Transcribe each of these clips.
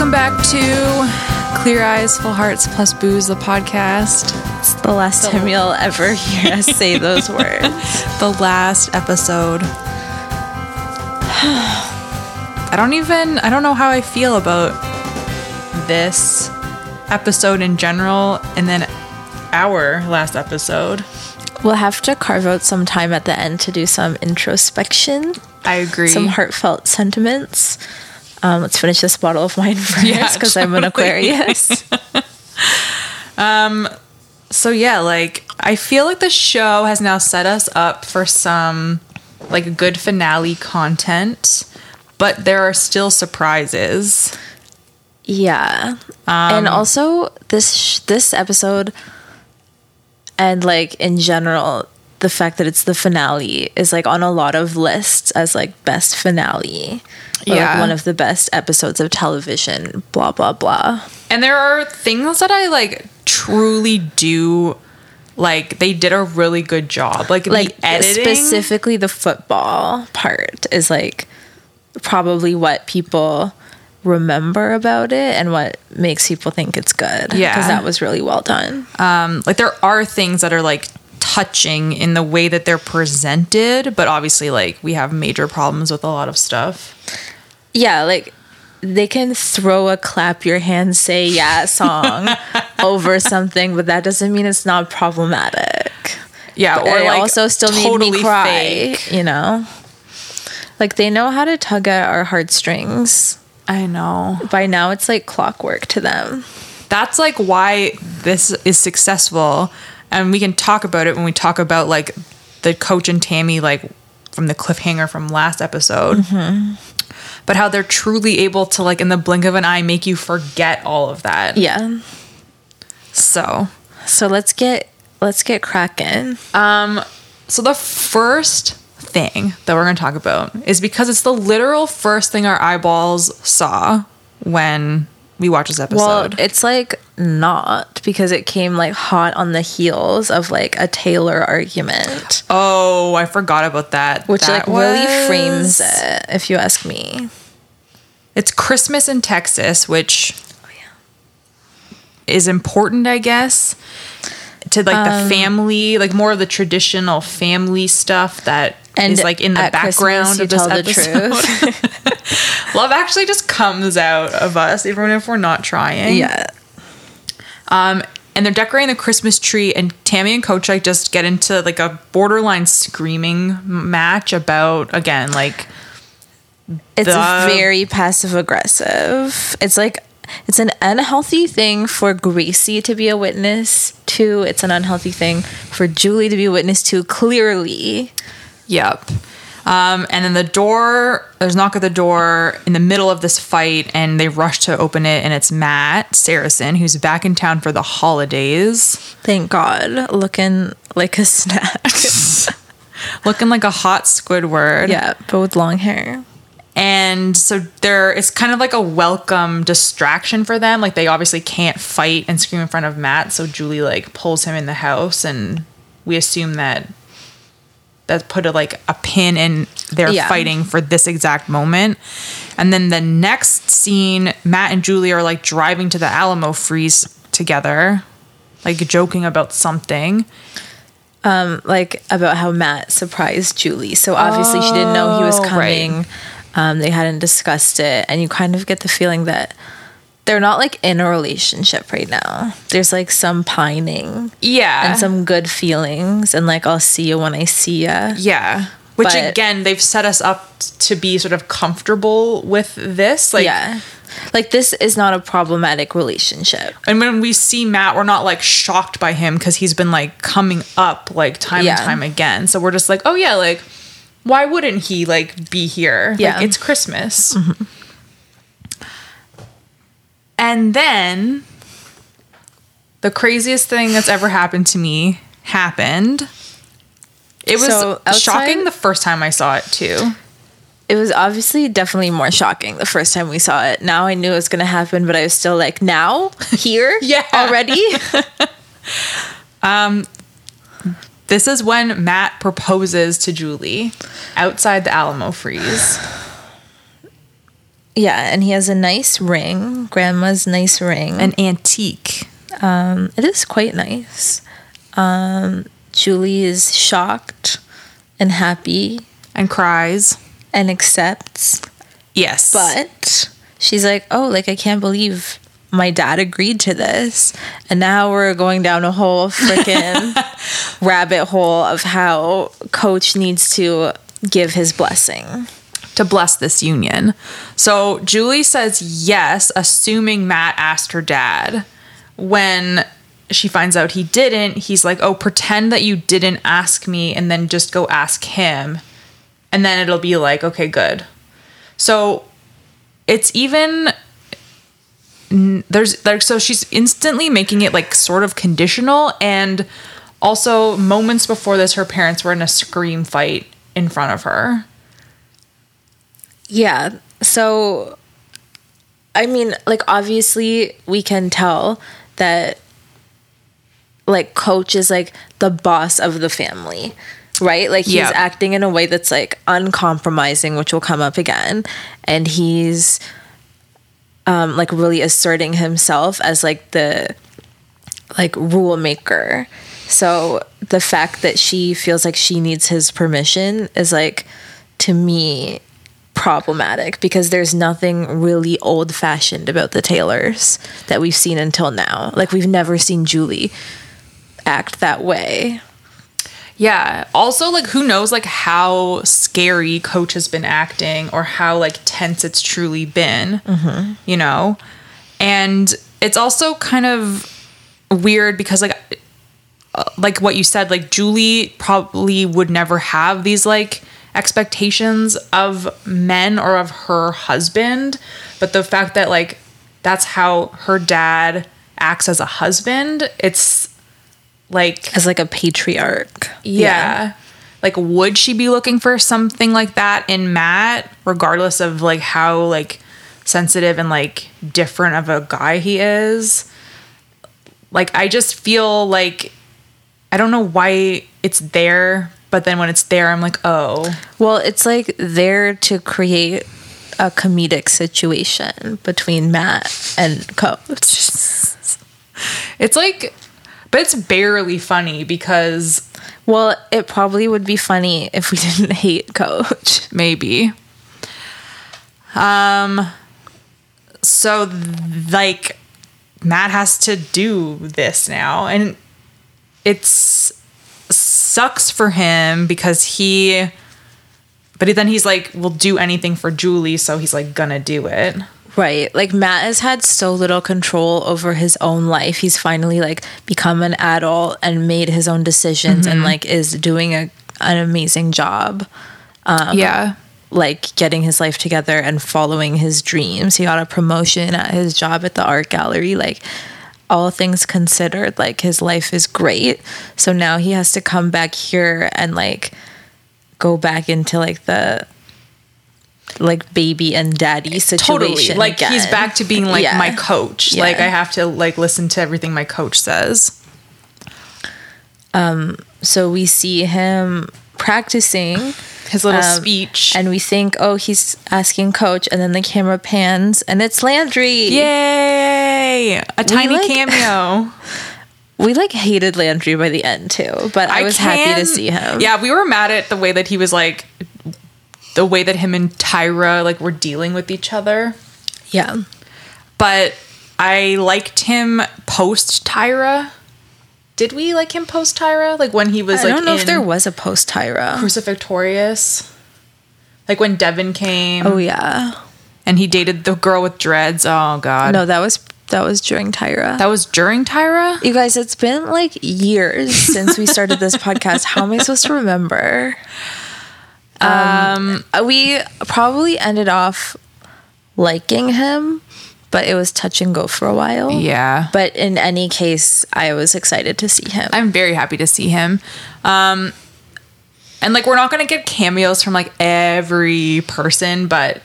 Welcome back to Clear Eyes, Full Hearts Plus Booze, the podcast. It's the last time you'll ever hear us say those words. The last episode. I don't even, I don't know how I feel about this episode in general and then our last episode. We'll have to carve out some time at the end to do some introspection, I agree. some heartfelt sentiments. Um, let's finish this bottle of wine Yeah, first because I'm an totally. Aquarius. So yeah, like I feel like the show has now set us up for some like good finale content, but there are still surprises. yeah, Um, and also this sh- this episode, and like in general, the fact that it's the finale is like on a lot of lists as like best finale. Or, like, Yeah. one of the best episodes of television. Blah blah blah. And there are things that I like truly do like they did a really good job. Like, like the editing specifically the football part is like probably what people remember about it and what makes people think it's good. Yeah. because that was really well done. um like there are things that are like touching in the way that they're presented, but obviously like we have major problems with a lot of stuff. Yeah, like they can throw a clap your hands say yeah song over something, but that doesn't mean it's not problematic. Yeah, But or like also still made me cry. fake. You know, like they know how to tug at our heartstrings. I know. By now, it's like clockwork to them. that's like why this is successful and we can talk about it when we talk about like the coach and tammy like from the cliffhanger from last episode Mm-hmm. but how they're truly able to like in the blink of an eye make you forget all of that Yeah. so So let's get let's get cracking. Um so the first thing that we're going to talk about is because it's the literal first thing our eyeballs saw when we watched this episode. Well, episode it's like not because it came like hot on the heels of like a Taylor argument, oh i forgot about that which That like really frames it, if you ask me. It's Christmas in Texas, which Oh, is important, I guess, to like Um, the family, like more of the traditional family stuff that is And like in the background Christmas, of this tell the episode. truth. Love actually just comes out of us, even if we're not trying. yeah. Um, and they're decorating the Christmas tree, and Tammy and Coach like just get into like a borderline screaming match about again like It's The- very passive aggressive. It's like it's an unhealthy thing for Gracie to be a witness to. It's an unhealthy thing for Julie to be a witness to. Clearly, Yep. Um, and then the door, there's a knock at the door in the middle of this fight, and they rush to open it, and it's Matt Saracen, who's back in town for the holidays, thank God, looking like a snack. looking like a hot Squidward. yeah, but with long hair. And so there, it's kind of like a welcome distraction for them. Like they obviously can't fight and scream in front of Matt, so Julie like pulls him in the house, and we assume that that put a like a pin in their Yeah. fighting for this exact moment. And then the next scene, Matt and Julie are like driving to the Alamo freeze together, like joking about something. Um, like about how Matt surprised Julie. So obviously she didn't know he was Oh, right. coming. Um, they hadn't discussed it, and you kind of get the feeling that they're not like in a relationship right now. There's like some pining Yeah. and some good feelings, and like I'll see you when I see ya. Yeah. Which But- again, they've set us up to be sort of comfortable with this. Like, yeah, like this is not a problematic relationship. and when we see Matt, we're not like shocked by him because he's been like coming up like time Yeah. and time again. So we're just like, oh yeah, like why wouldn't he like be here? Yeah. Like, it's Christmas. Mm-hmm. And then the craziest thing that's ever happened to me happened. It was So, outside- shocking the first time I saw it too. It was obviously definitely more shocking the first time we saw it. Now I knew it was going to happen, but I was still like, now? Here? Yeah. Already? um, This is when Matt proposes to Julie outside the Alamo freeze. Yeah, and he has a nice ring, grandma's nice ring. An antique. Um, It is quite nice. Um, Julie is shocked and happy And cries. and accepts, Yes. but she's like, "Oh, like I can't believe my dad agreed to this." And now we're going down a whole freaking rabbit hole of how coach needs to give his blessing. To bless this union. So Julie says yes, assuming Matt asked her dad. When she finds out he didn't, he's like, Oh, pretend that you didn't ask me and then just go ask him. And then it'll be like, Okay, good. So it's even. There's like so she's instantly making it like sort of conditional and also moments before this her parents were in a scream fight in front of her. Yeah. So, I mean, like, obviously, we can tell that, like, Coach is like the boss of the family, right? Like, he's Yeah. acting in a way that's like uncompromising, which will come up again. And he's, um, like, really asserting himself as like the, like, rule maker. So, the fact that she feels like she needs his permission is like, to me, problematic because there's nothing really old fashioned about the Taylors that we've seen until now. Like we've never seen Julie act that way. Yeah. Also, like, who knows, like, how scary Coach has been acting or how, like, tense it's truly been, you know? And it's also kind of weird because, like, uh, like what you said, like, Julie probably would never have these, like, expectations of men or of her husband. But the fact that, like, that's how her dad acts as a husband, it's like As like a patriarch. yeah. Like would she be looking for something like that in Matt regardless of like how like sensitive and like different of a guy he is? Like I just feel like I don't know why it's there, but then when it's there I'm like, "Oh, Well, it's like there to create a comedic situation between Matt and Coach. it's like but it's barely funny because Well, it probably would be funny if we didn't hate Coach. maybe. Um so th- like Matt has to do this now and it's sucks for him because he but then he's like will do anything for Julie so he's like gonna do it. Right. Like Matt has had so little control over his own life. He's finally like become an adult and made his own decisions and mm-hmm. like is doing a an amazing job um, yeah. like getting his life together and following his dreams. He got a promotion at his job at the art gallery like all things considered like his life is great. So now he has to come back here and like go back into like the like baby and daddy situation. Totally. Like he's back to being like Yeah. my coach. Yeah. Like I have to like listen to everything my coach says. Um so we see him practicing His little um, speech. and we think, oh, he's asking coach. And then the camera pans and it's Landry. Yay! A tiny like- cameo. We like hated Landry by the end too, but I, was happy to see him. Yeah, we were mad at the way that he was like the way that him and Tyra like were dealing with each other. Yeah. But I liked him post Tyra. Did we like him post Tyra? Like when he was I like I don't know if there was a post Tyra. Crucifictorious? Like when Devin came Oh yeah. and he dated the girl with dreads. Oh god. No, that was that was during Tyra. That was during Tyra? you guys, it's been like years since we started this podcast. How am I supposed to remember? Um, we probably ended off liking him, but it was touch and go for a while. Yeah. But in any case, I was excited to see him. I'm very happy to see him. Um, and like, we're not gonna get cameos from like every person, but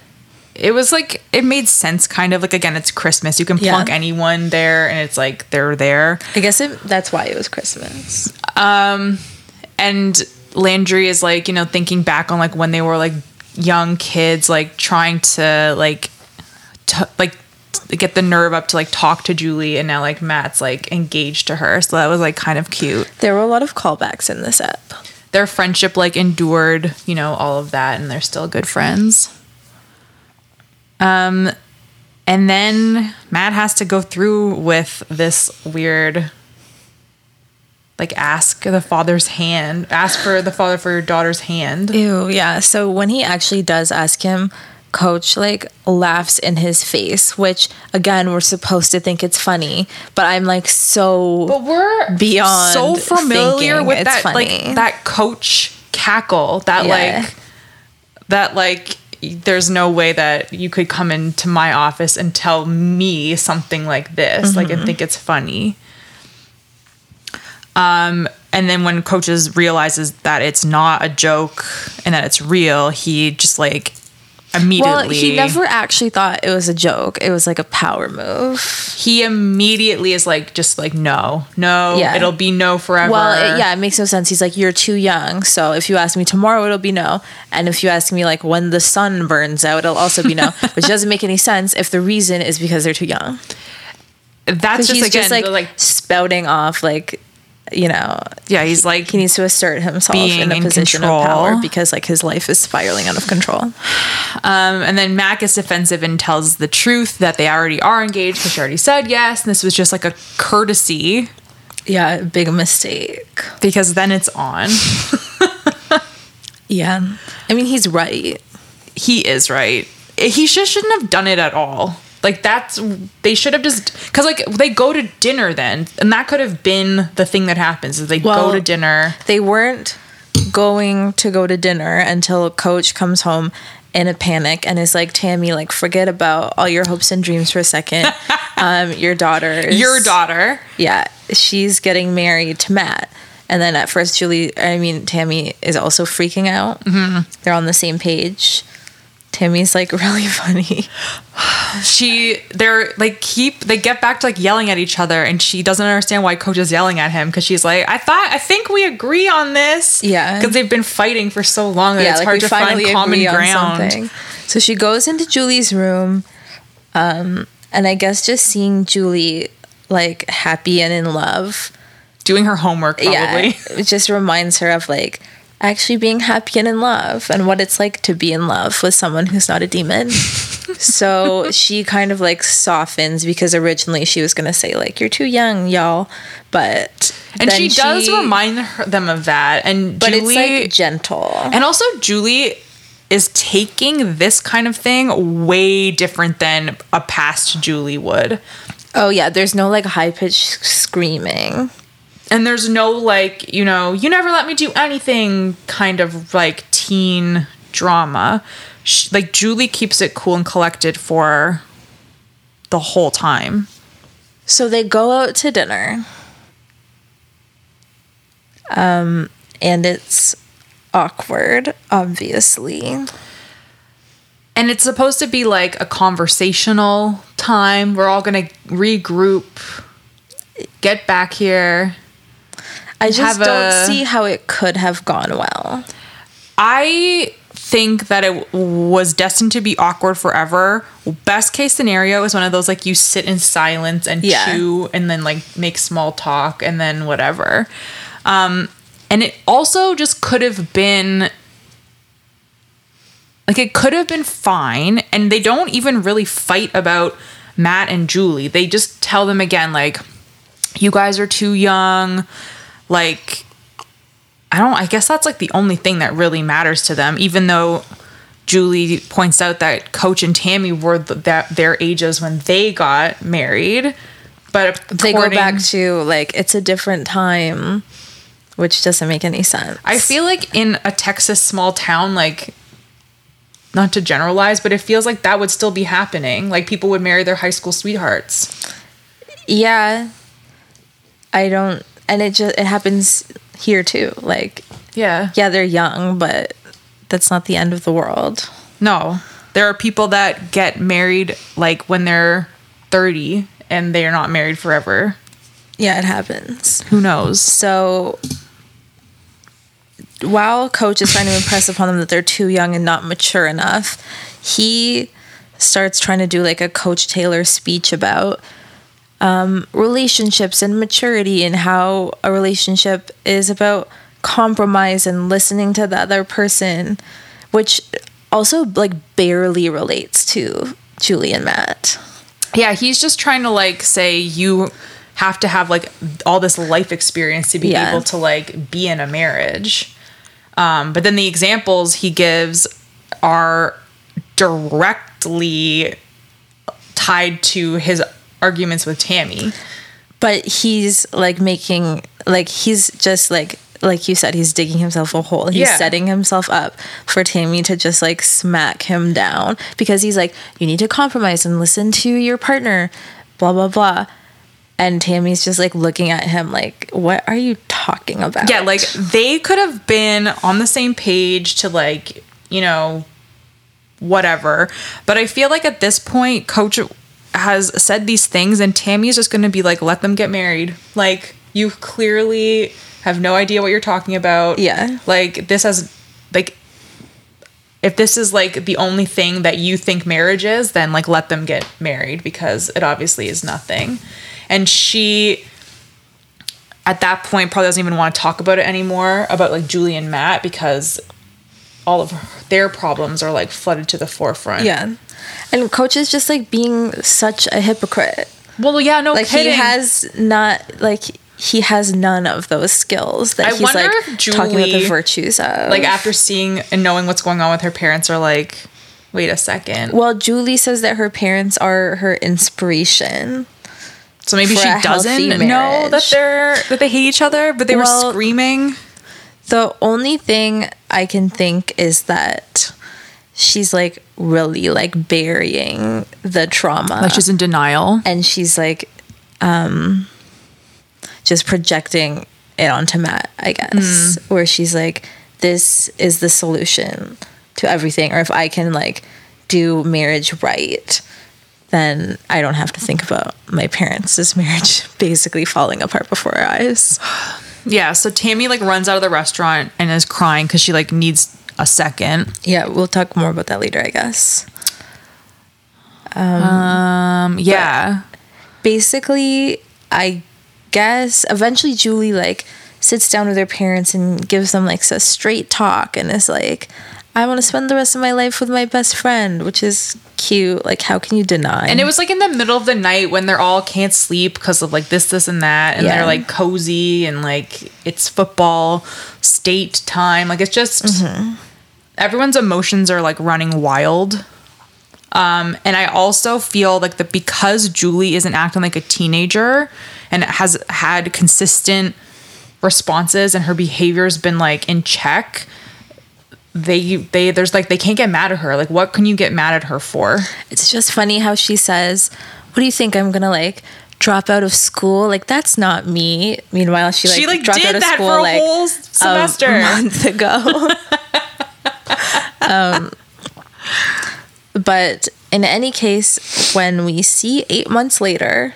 it was like it made sense. Kind of like again, it's Christmas. You can Yeah. plunk anyone there, and it's like they're there. I guess it, that's why it was Christmas. Um, and Landry is like, you know, thinking back on like when they were like young kids, like trying to like t- like t- get the nerve up to like talk to Julie and now like Matt's like engaged to her. So that was like kind of cute. There were a lot of callbacks in this ep. Their friendship like endured, you know, all of that and they're still good friends. Um and then Matt has to go through with this weird like ask the father's hand, ask for the father for your daughter's hand. Ew, yeah. So when he actually does ask him, coach like laughs in his face, which again we're supposed to think it's funny, but I'm like so But we're Beyond so familiar with that funny. like that coach cackle that Yeah. like that like there's no way that you could come into my office and tell me something like this like Mm-hmm. and think it's funny um and then when coaches realizes that it's not a joke and that it's real he just like immediately well, he never actually thought it was a joke. It was like a power move. he immediately is like just like no no Yeah. it'll be no forever Well, it, yeah, it makes no sense. He's like, you're too young. So if you ask me tomorrow, it'll be no. And if you ask me like when the sun burns out, it'll also be no. Which doesn't make any sense if the reason is because they're too young. that's just he's again just like, the, like spouting off like, you know, yeah he's like he needs to assert himself in a in position control. of power because like his life is spiraling out of control. Um, and then Matt is defensive and tells the truth that they already are engaged because she already said yes. And this was just like a courtesy Yeah, big mistake. because then it's on. Yeah. I mean, he's right. he is right. He just shouldn't have done it at all. Like that's they should have just because like they go to dinner then, and that could have been the thing that happens is they Well, go to dinner. They weren't going to go to dinner until coach comes home in a panic and is like, Tammy, like, forget about all your hopes and dreams for a second. um, your daughter Your daughter, Yeah, she's getting married to Matt. And then at first, Julie, I mean, Tammy is also freaking out. Mm-hmm. They're on the same page. Tammy's like really funny. she they're like keep they get back to like yelling at each other, and she doesn't understand why coach is yelling at him because she's like, I thought I think we agree on this, Yeah. because they've been fighting for so long that it's hard to find common ground. So she goes into Julie's room, um, and I guess just seeing Julie like happy and in love, doing her homework probably. yeah, it just reminds her of like actually being happy and in love and what it's like to be in love with someone who's not a demon. so she kind of like softens because originally she was gonna say like you're too young, y'all, but And she does remind her, them of that. And but Julie, it's like gentle. and also Julie is taking this kind of thing way different than a past Julie would. Oh yeah, there's no like high pitched screaming. And there's no like, you know, you never let me do anything kind of like teen drama. Sh like Julie keeps it cool and collected for the whole time. So they go out to dinner. Um, and it's awkward, obviously. And it's supposed to be like a conversational time. We're all going to regroup, get back here. I just don't a- see how it could have gone well. I think that it was destined to be awkward forever. Best case scenario is one of those like you sit in silence and Yeah. chew and then like make small talk and then whatever. Um, and it also just could have been like it could have been fine and they don't even really fight about Matt and Julie. They just tell them again like you guys are too young like I don't I guess that's like the only thing that really matters to them even though Julie points out that Coach and Tammy were the, that their ages when they got married but They go back to like it's a different time, which doesn't make any sense. I feel like in a Texas small town, like, not to generalize, but it feels like that would still be happening. Like, people would marry their high school sweethearts. yeah. I don't, and it just it happens here too. Like, Yeah. yeah, they're young, but that's not the end of the world. No. There are people that get married, like, when they're 30 and they're not married forever. Yeah, it happens. Who knows? So while coach is trying to impress upon them that they're too young and not mature enough, he starts trying to do like a Coach Taylor speech about um, relationships and maturity and how a relationship is about compromise and listening to the other person, which also like barely relates to Julie and Matt. Yeah, he's just trying to like say you have to have like all this life experience to be Yeah. able to like be in a marriage. Um, but then the examples he gives are directly tied to his arguments with Tammy. But he's like making like he's just like like you said, he's digging himself a hole. He's Yeah. setting himself up for Tammy to just like smack him down because he's like, you need to compromise and listen to your partner, blah blah blah. And Tammy's just like looking at him like, what are you talking about? Yeah, like they could have been on the same page to like, you know, whatever. But I feel like at this point, Coach has said these things, and Tammy's just going to be like, let them get married. Like, you clearly have no idea what you're talking about. Yeah. Like, this has, like, if this is like the only thing that you think marriage is, then like let them get married because it obviously is nothing. And she, at that point, probably doesn't even want to talk about it anymore about like Julie and Matt because all of their problems are like flooded to the forefront. Yeah. And Coach is just like being such a hypocrite. Well, yeah, no Like kidding. he has not like he has none of those skills that I he's like if talking about the virtues of. like after seeing and knowing what's going on with her parents are like, wait a second. well, Julie says that her parents are her inspiration. so maybe she doesn't know that they're that they hate each other, but they Well- were screaming. The only thing I can think is that she's like really like burying the trauma. Like she's in denial. and she's like um just projecting it onto Matt, I guess, where she's like this is the solution to everything or if I can like do marriage right then I don't have to think about my parents' marriage basically falling apart before our eyes. Yeah, so Tammy like runs out of the restaurant and is crying because she like needs a second. Yeah, we'll talk more about that later, I guess. Um, yeah. basically i guess eventually julie like sits down with her parents and gives them like a straight talk and is like i want to spend the rest of my life with my best friend which is cute like how can you deny And it was like in the middle of the night when they're all can't sleep because of like this, this, and that, and Yeah. they're like cozy and like it's football state time. Like it's just everyone's emotions are like running wild. Um, and I also feel like that because Julie isn't acting like a teenager and has had consistent responses and her behavior's been like in check, they they there's like they can't get mad at her. Like what can you get mad at her for? it's just funny how she says what do you think i'm gonna like drop out of school like that's not me meanwhile she like, she like dropped did out of that school for a like whole a semester. month ago. um, but in any case, when we see eight months later,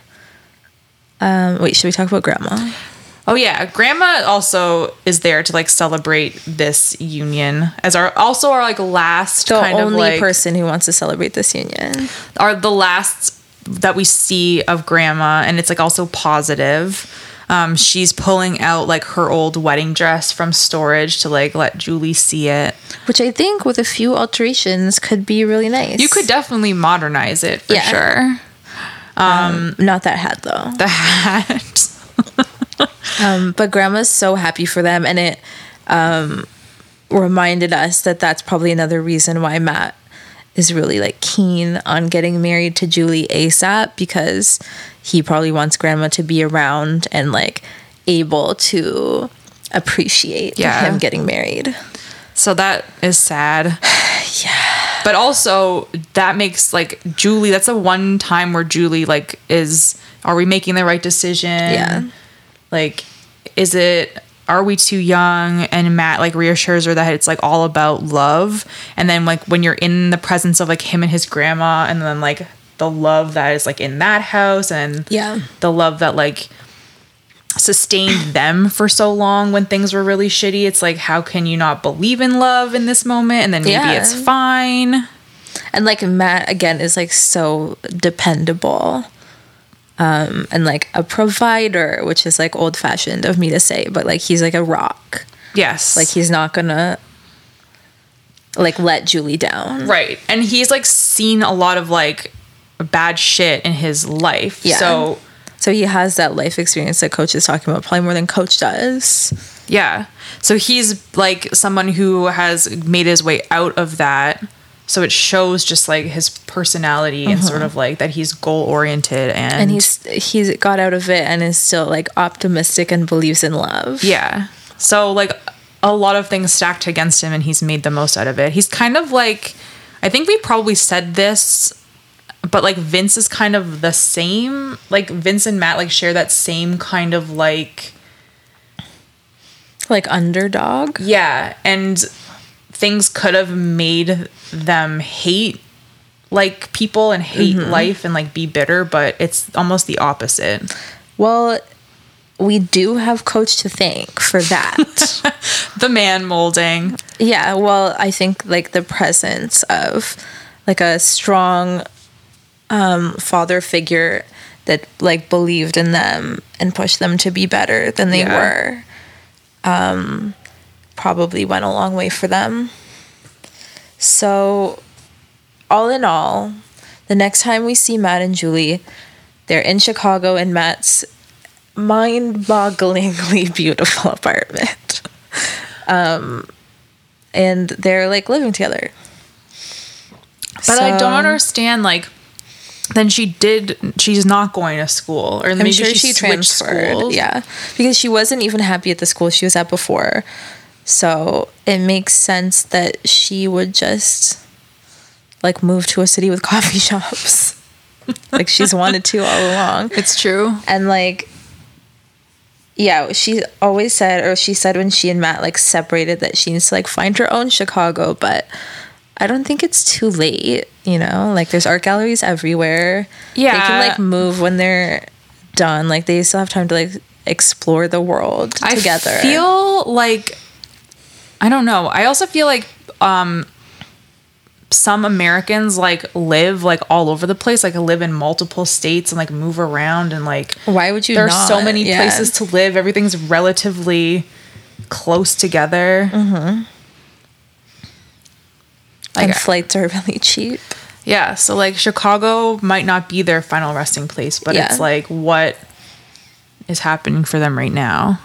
um, wait, should we talk about grandma? oh yeah, grandma also is there to like celebrate this union as our also our like last The kind of only like person who wants to celebrate this union. are the last that we see of grandma and it's like also positive. Um, she's pulling out like her old wedding dress from storage to like let Julie see it. Which I think, with a few alterations, could be really nice. You could definitely modernize it for Yeah. sure. um, not that hat though. The hat. Um, but grandma's so happy for them, and it um, reminded us that that's probably another reason why Matt is really like keen on getting married to Julie ASAP because he probably wants grandma to be around and like able to appreciate Yeah. him getting married. So that is sad. yeah. But also that makes like Julie, that's the one time where Julie like is are we making the right decision? Yeah. Like is it are we too young? And Matt like reassures her that it's like all about love. And then like when you're in the presence of like him and his grandma and then like the love that is like in that house and Yeah. the love that like sustained them for so long when things were really shitty. It's like, how can you not believe in love in this moment? And then maybe Yeah. it's fine. And like Matt again is like so dependable. Um, and like a provider, which is like old fashioned of me to say, but like he's like a rock. Yes. Like he's not gonna like let Julie down. Right. And he's like seen a lot of like bad shit in his life. Yeah. So So he has that life experience that coach is talking about, probably more than coach does. yeah. So he's like someone who has made his way out of that. So it shows just like his personality and sort mm-hmm. of like that he's goal oriented and, And he's he's got out of it and is still like optimistic and believes in love. Yeah. So like a lot of things stacked against him and he's made the most out of it. He's kind of like I think we probably said this but like Vince is kind of the same. Like Vince and Matt like share that same kind of like Like underdog. yeah, and things could have made them hate like people and hate mm-hmm. life and like be bitter, but it's almost the opposite. Well, we do have coach to thank for that. The man molding. yeah, well, I think like the presence of like a strong um father figure that like believed in them and pushed them to be better than they Yeah. were um probably went a long way for them. So all in all, the next time we see Matt and Julie, they're in Chicago in Matt's mind-bogglingly beautiful apartment. Um and they're like living together. But I don't understand like then she did she's not going to school or I'm maybe sure she, she, transferred. schools. Yeah, because she wasn't even happy at the school she was at before. So it makes sense that she would just like move to a city with coffee shops, like she's wanted to all along. It's true. And like, yeah, she always said, or she said when she and Matt like separated that she needs to like find her own Chicago, but. I don't think it's too late, you know? Like there's art galleries everywhere. Yeah. They can like move when they're done. Like they still have time to like explore the world together. I feel like I don't know. I also feel like um some Americans like live like all over the place, like live in multiple states and like move around and like Why would you there are so many Yeah. places to live. Everything's relatively close together. and Like, flights are really cheap. Yeah, so like Chicago might not be their final resting place, but Yeah. it's like what is happening for them right now.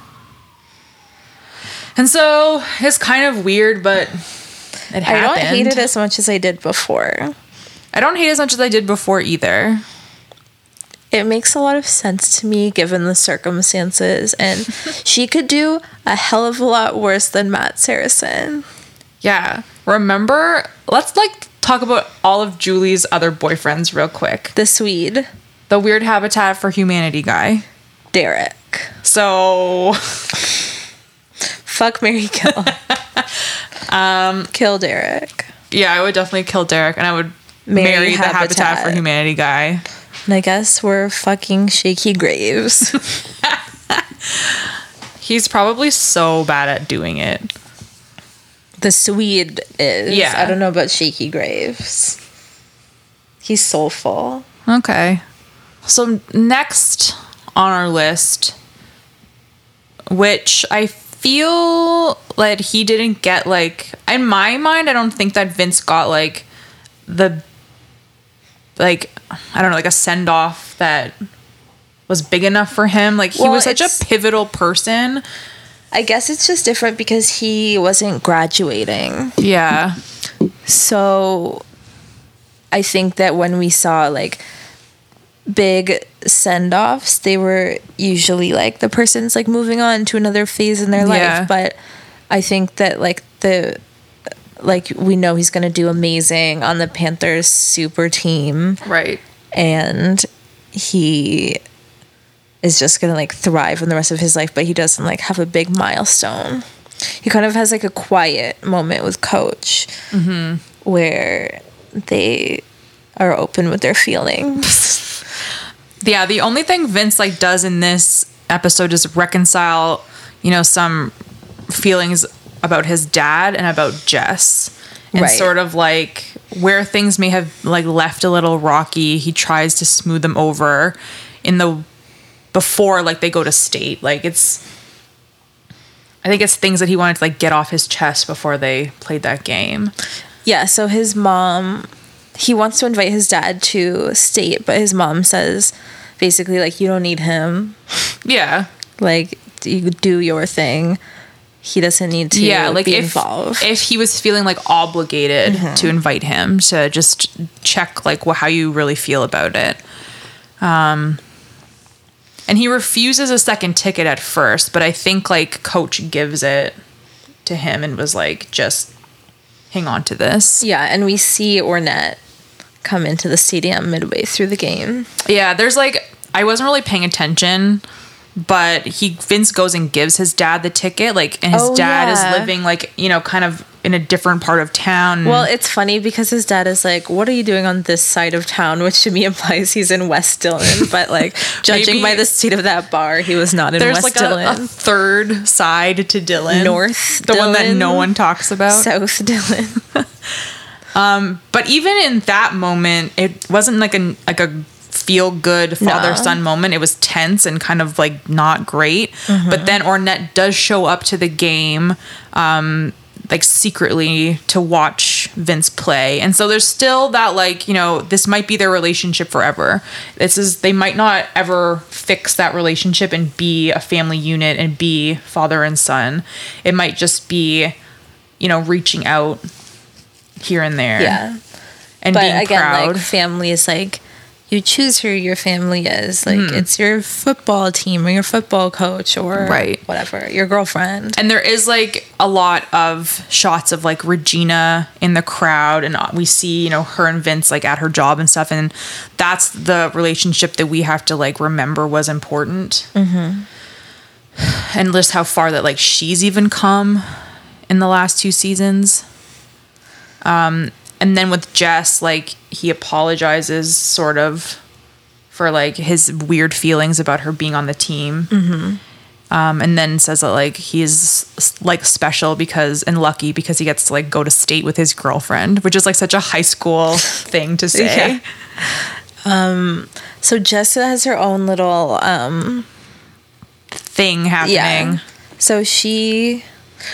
And so it's kind of weird, but it happened. I don't hate it as much as I did before. I don't hate it as much as I did before either. It makes a lot of sense to me given the circumstances, and she could do a hell of a lot worse than Matt Saracen. Yeah. Remember, let's like talk about all of Julie's other boyfriends real quick. The Swede, The weird Habitat for Humanity guy. Derek. So Fuck Mary Kill. um, kill Derek. yeah, I would definitely kill Derek and I would Marry marry, the Habitat for Humanity guy. And I guess we're fucking Shakey Graves. He's probably so bad at doing it. The Swede is. Yeah. I don't know about Shakey Graves. He's soulful. Okay. So next on our list, which I feel like he didn't get like in my mind, I don't think that Vince got like the like I don't know, like a send off that was big enough for him. Like he Well, was such a pivotal person. I guess it's just different because he wasn't graduating. Yeah. So I think that when we saw like big send offs, they were usually like the person's like moving on to another phase in their Yeah. life. But I think that like the like we know he's gonna do amazing on the Panthers super team Right. and he is just gonna like thrive in the rest of his life, but he doesn't like have a big milestone. He kind of has like a quiet moment with Coach mm-hmm. where they are open with their feelings. yeah the only thing vince like does in this episode is reconcile you know some feelings about his dad and about jess and Right. sort of like where things may have like left a little rocky, he tries to smooth them over in the before like they go to state. Like it's I think it's things that he wanted to like get off his chest before they played that game. Yeah, so his mom, he wants to invite his dad to state, but his mom says basically, like, you don't need him. Yeah. Like, you do your thing. He doesn't need to yeah, like if, involved. if he was feeling like obligated to invite him to just check like how you really feel about it. Um and he refuses a second ticket at first, but I think like coach gives it to him and was like just hang on to this. yeah, and we see Ornette come into the stadium midway through the game. Yeah, there's like I wasn't really paying attention, but he Vince goes and gives his dad the ticket, like, and his Oh, dad yeah. is living like you know kind of in a different part of town. Well, it's funny because his dad is like, "What are you doing on this side of town?" Which to me implies he's in West Dillon. But like, judging by the state of that bar, he was not in there's West like Dillon. a third side to Dillon, North the one that no one talks about. South Dillon. but even in that moment, it wasn't like a like a feel good father son moment. It was tense and kind of like not great. Mm-hmm. But then Ornette does show up to the game. Um, like secretly to watch Vince play. And so there's still that like, you know, this might be their relationship forever. This is they might not ever fix that relationship and be a family unit and be father and son. It might just be, you know, reaching out here and there yeah. and but being again proud. like family is like you choose who your family is like it's your football team or your football coach or Right. whatever your girlfriend and there is like a lot of shots of like Regina in the crowd, and we see you know her and Vince like at her job and stuff, and that's the relationship that we have to like remember was important, mm-hmm. and just how far that like she's even come in the last two seasons. Um, and then with Jess, like he apologizes sort of for like his weird feelings about her being on the team. Um, and then says that like he's like special because and lucky because he gets to like go to state with his girlfriend, which is like such a high school thing to say. Yeah. so jessica has her own little um Thing happening. yeah so she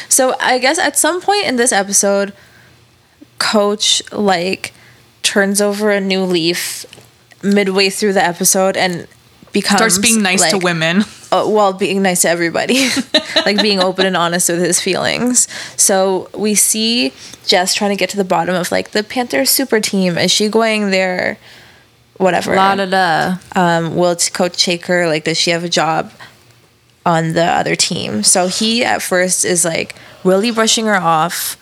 so i guess at some point in this episode coach like turns over a new leaf midway through the episode and becomes Starts being nice to women. uh, well being nice to everybody. Like being open and honest with his feelings. So we see jess trying to get to the bottom of like the panther super team. Is she going there? Whatever. La da da. um, will coach her? Like does she have a job on the other team? So he at first is like really brushing her off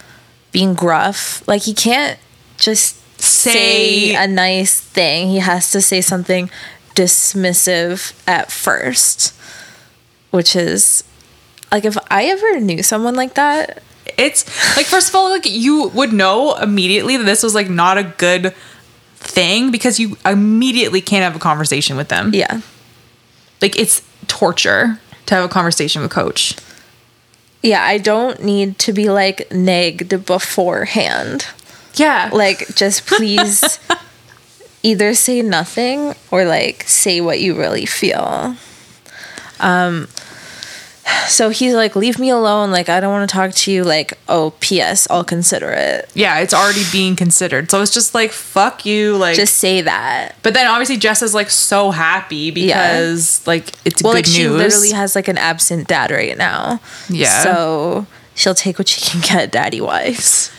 being gruff like he can't just say, Say- a nice thing he has to say something dismissive at first which is like if i ever knew someone like that It's like first of all, like you would know immediately that this was like not a good thing because you immediately can't have a conversation with them. yeah Like it's torture to have a conversation with coach. Yeah i don't need to be like negged beforehand Yeah. like just please either say nothing or like say what you really feel um so he's like leave me alone like i don't want to talk to you like oh ps i'll consider it yeah, it's already being considered. So it's just like fuck you like just say that But then obviously Jess is like so happy because like it's well good like she literally has like an absent dad right now Yeah. so she'll take what she can get daddy wise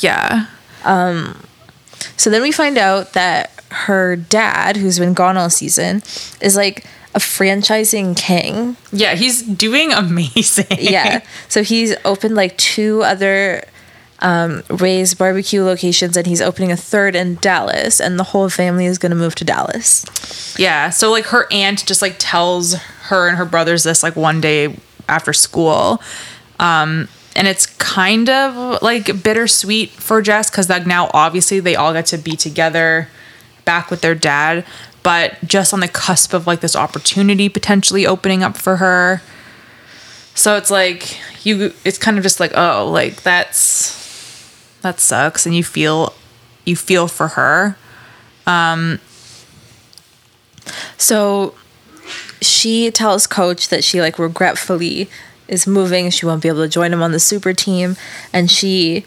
yeah. Um. So then we find out that her dad, who's been gone all season, is like a franchising king. Yeah, he's doing amazing. Yeah. so he's opened like two other um, Ray's barbecue locations and he's opening a third in Dallas, and the whole family is going to move to Dallas. Yeah. So like her aunt just like tells her and her brothers this like one day after school. Um and it's kind of like bittersweet for Jess because like now obviously they all get to be together back with their dad, but just on the cusp of like this opportunity potentially opening up for her. So it's like you it's kind of just like, oh, like that's that sucks and you feel you feel for her. Um, so she tells coach that she like regretfully is moving. She won't be able to join him on the super team. And she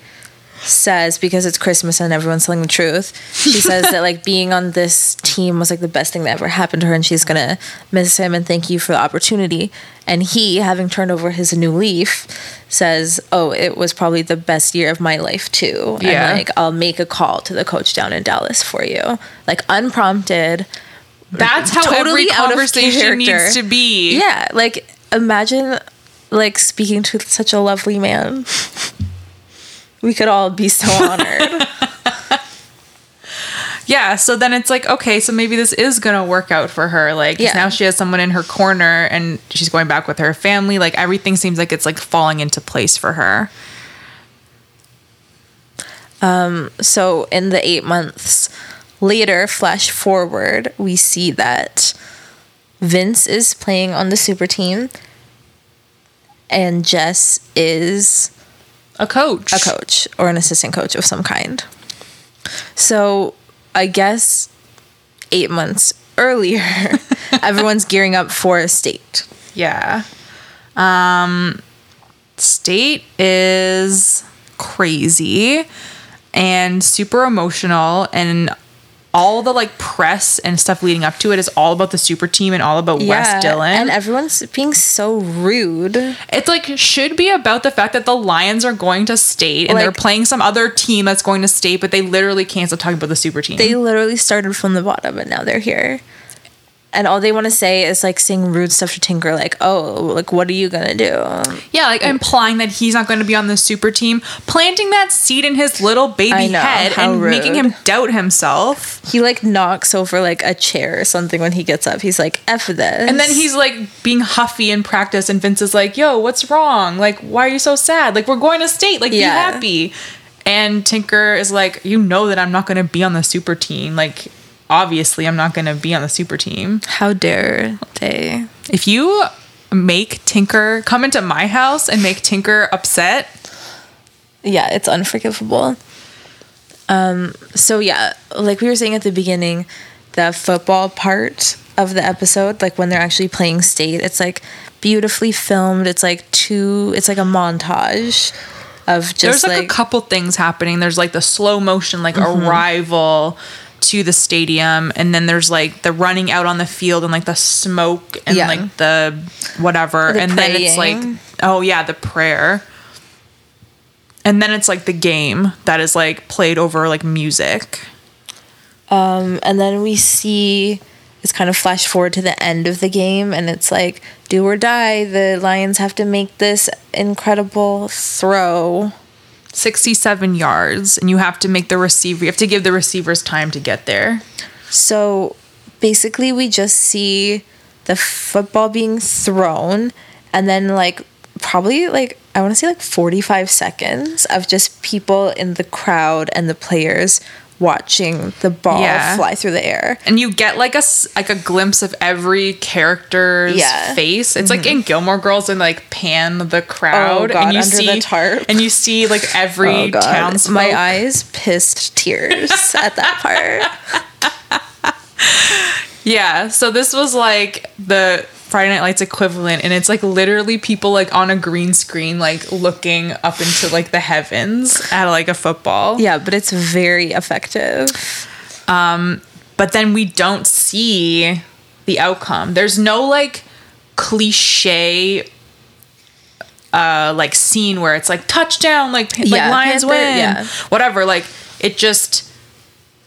says, because it's Christmas and everyone's telling the truth, she says that like being on this team was like the best thing that ever happened to her and she's gonna miss him and thank you for the opportunity. And he, having turned over his new leaf, says, Oh, it was probably the best year of my life too. Yeah. And like I'll make a call to the coach down in Dallas for you. Like unprompted. That's how Totally every conversation needs to be. Yeah, like imagine like speaking to such a lovely man. We could all be so honored. Yeah, so then it's like, okay, so maybe this is gonna work out for her. Like, Yeah. now she has someone in her corner and she's going back with her family. Like everything seems like it's like falling into place for her. Um, so in the 8 months later, flash forward, we see that Vince is playing on the super team and Jess is A coach. a coach or an assistant coach of some kind. So I guess eight months earlier, everyone's gearing up for a state. Yeah. Um State is crazy and super emotional and all the like press and stuff leading up to it is all about the super team and all about West Dillon. And everyone's being so rude. It's like should be about the fact that the Lions are going to state and they're playing some other team that's going to state, but they literally can't stop talking about the super team. They literally started from the bottom and now they're here. And all they want to say is like saying rude stuff to Tinker, like, oh, like, what are you going to do? yeah, like implying that he's not going to be on the super team, planting that seed in his little baby know, head and making him doubt himself. He like knocks over like a chair or something when he gets up. He's like, F this. And then he's like being huffy in practice, and Vince is like, "Yo, what's wrong? Like, why are you so sad? Like, we're going to state. Like, Yeah. be happy." And Tinker is like, "You know that I'm not going to be on the super team. Like, obviously, I'm not going to be on the super team. How dare they? If you make Tinker come into my house and make Tinker upset, yeah, it's unforgivable. Um, so yeah, like we were saying at the beginning, the football part of the episode, like when they're actually playing state, it's like beautifully filmed. It's like two. It's like a montage of just there's like, like, a couple things happening. There's like the slow motion, like Mm-hmm. arrival to the stadium, and then there's like the running out on the field and like the smoke and Yeah. like the whatever, The and then it's like oh yeah, the prayer, and then it's like the game that is like played over like music. Um, and then we see it's kind of flash forward to the end of the game, and it's like do or die. The Lions have to make this incredible throw. 67 yards and you have to make the receiver you have to give the receivers time to get there. So basically, we just see the football being thrown, and then like probably like I want to say like 45 seconds of just people in the crowd and the players watching the ball Yeah. fly through the air. and you get like a like a glimpse of every character's Yeah. face. It's like mm-hmm. in Gilmore Girls and like pan the crowd Oh, God, and you see the tarp. and you see like every Oh townsfolk. my eyes pissed tears at that part. Yeah, so this was like the Friday Night Lights equivalent, and it's like literally people like on a green screen, like looking up into like the heavens at like a football. Yeah, but it's very effective. but then we don't see the outcome. There's no like cliche uh like scene where it's like touchdown like like Yeah, Lions Panther- win. yeah. Whatever, like it just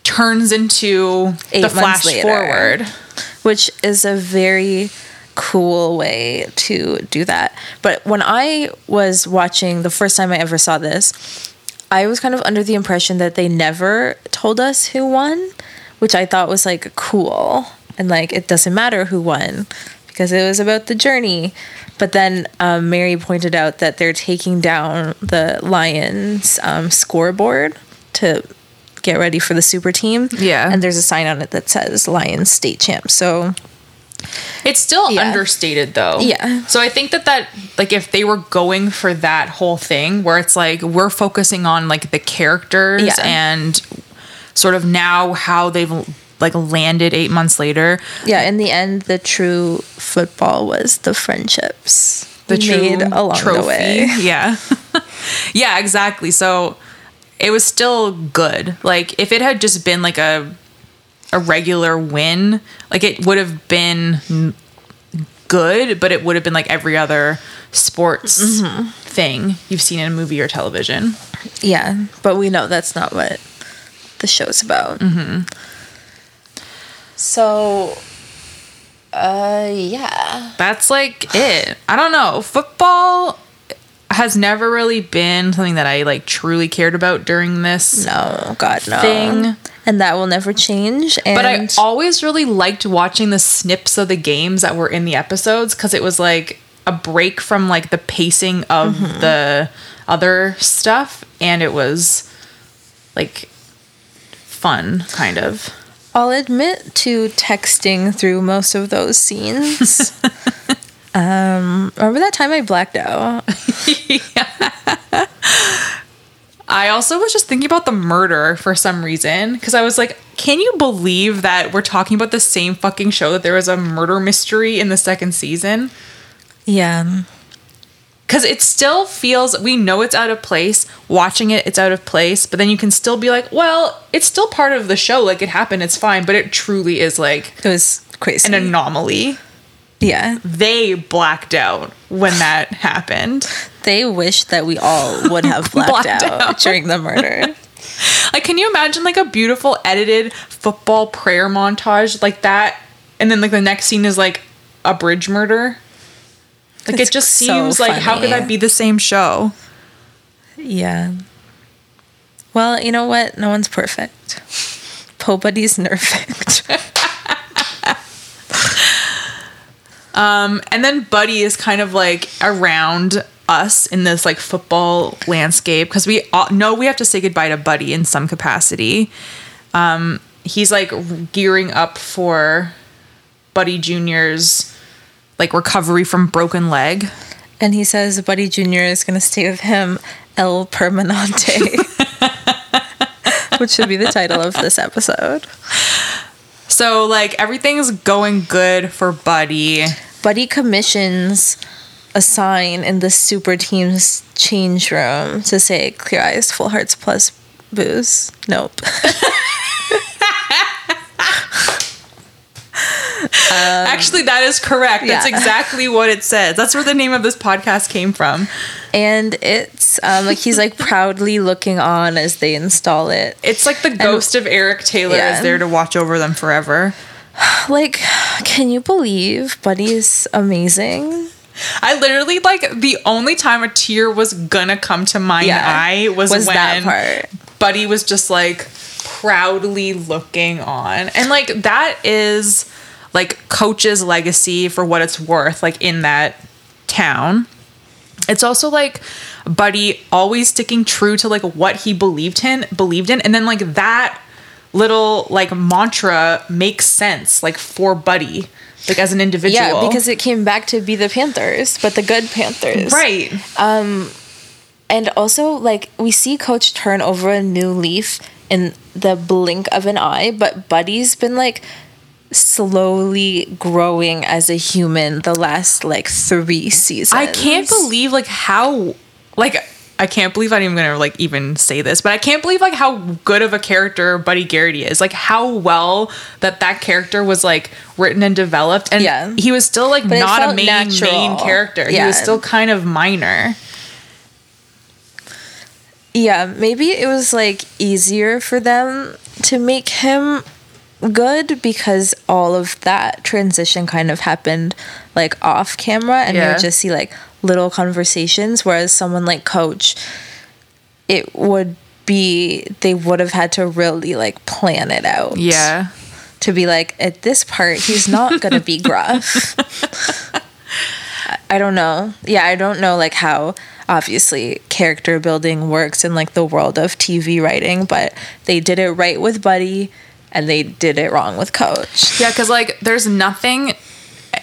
turns into Eight the flash later. forward. which is a very cool way to do that. But when I was watching the first time I ever saw this, I was kind of under the impression that they never told us who won, which I thought was like cool. And like it doesn't matter who won because it was about the journey. But then um, Mary pointed out that they're taking down the Lions um, scoreboard to get ready for the super team. Yeah. And there's a sign on it that says Lions state champ. So It's still Yeah. understated though. Yeah. So I think that that like if they were going for that whole thing where it's like we're focusing on like the characters Yeah. and sort of now how they've like landed eight months later. Yeah, in the end, the true football was the friendships The true made along trophy. the way. Yeah. yeah, exactly. So it was still good. Like if it had just been like a a regular win, like it would have been good, but it would have been like every other sports Mm-hmm. thing you've seen in a movie or television. Yeah, but we know that's not what the show's about. Mm-hmm. So, uh, yeah. That's like it. I don't know. Football has never really been something that I like truly cared about during this No, God, no. thing. And that will never change. And But I always really liked watching the snips of the games that were in the episodes because it was like a break from like the pacing of Mm-hmm. the other stuff and it was like fun kind of. I'll admit to texting through most of those scenes. um, remember that time I blacked out? I also was just thinking about the murder for some reason because I was like, can you believe that we're talking about the same fucking show that there was a murder mystery in the second season? Yeah. because it still feels we know it's out of place watching it it's out of place but then you can still be like well it's still part of the show like it happened it's fine but it truly is like It was crazy. an anomaly yeah. they blacked out when that happened They wish that we all would have blacked, Blacked out, out. during the murder. like can you imagine like a beautiful edited football prayer montage like that and then like the next scene is like a bridge murder like It's it just so seems like how could funny. that be the same show Yeah. Well, you know what? No one's perfect. Po Buddy's perfect. Um, and then Buddy is kind of like around us in this like football landscape because we all know we have to say goodbye to Buddy in some capacity. Um, he's like gearing up for Buddy Junior's like recovery from broken leg. and he says Buddy Jr. is going to stay with him El Permanente, which should be the title of this episode. So like everything's going good for Buddy. Buddy commissions a sign in the super team's change room to say clear eyes, full hearts plus booze. Nope. Actually, that is correct. That's yeah. exactly what it says. That's where the name of this podcast came from. and it's um, like he's like proudly looking on as they install it. It's like the ghost of Eric Taylor Yeah. is there to watch over them forever. Like, can you believe Buddy's amazing? I literally like the only time a tear was gonna come to my Yeah. eye was, Was when that part. Buddy was just like proudly looking on. And like that is like coach's legacy for what it's worth, like in that town. It's also like Buddy always sticking true to like what he believed in, believed in, and then like that little like mantra makes sense like for Buddy, like as an individual. Yeah, because it came back to be the Panthers, but the good Panthers. right. Um and also, like, we see Coach turn over a new leaf in the blink of an eye, but Buddy's been like slowly growing as a human the last like three seasons. I can't believe like how like I can't believe I'm even gonna like even say this, but I can't believe like how good of a character Buddy Garrity is. Like how well that that character was like written and developed, and Yeah. he was still like But not a main natural. main character. He was still kind of minor. Yeah, maybe it was like easier for them to make him good because all of that transition kind of happened like off camera and we Yeah. would just see like little conversations whereas someone like coach it would be they would have had to really like plan it out Yeah. to be like at this part he's not gonna be gruff i don't know yeah i don't know like how obviously character building works in like the world of tv writing but they did it right with buddy and they did it wrong with coach Yeah, because like there's nothing.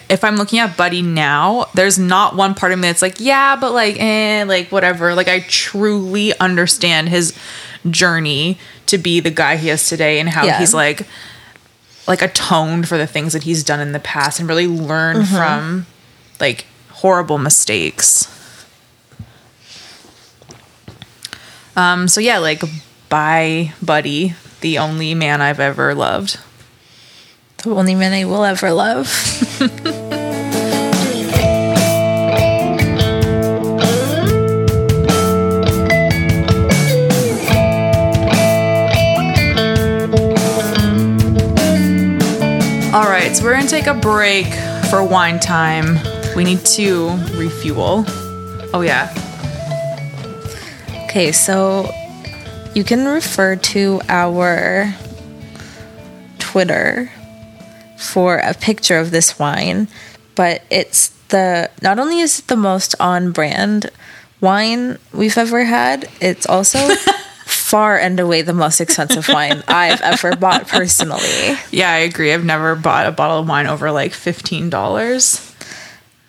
If I'm looking at Buddy now, there's not one part of me that's like, yeah, but like, eh, like whatever. Like I truly understand his journey to be the guy he is today and how Yeah. he's like like atoned for the things that he's done in the past and really learned Mm-hmm. from like horrible mistakes. Um so yeah, like bye buddy, the only man I've ever loved. The only man I will ever love. All right, so we're gonna take a break for wine time. We need to refuel. Oh yeah, Okay, so you can refer to our Twitter for a picture of this wine, but it's the not only is it the most on brand wine we've ever had, it's also far and away the most expensive wine I've ever bought personally. yeah, I agree. I've never bought a bottle of wine over like fifteen dollars.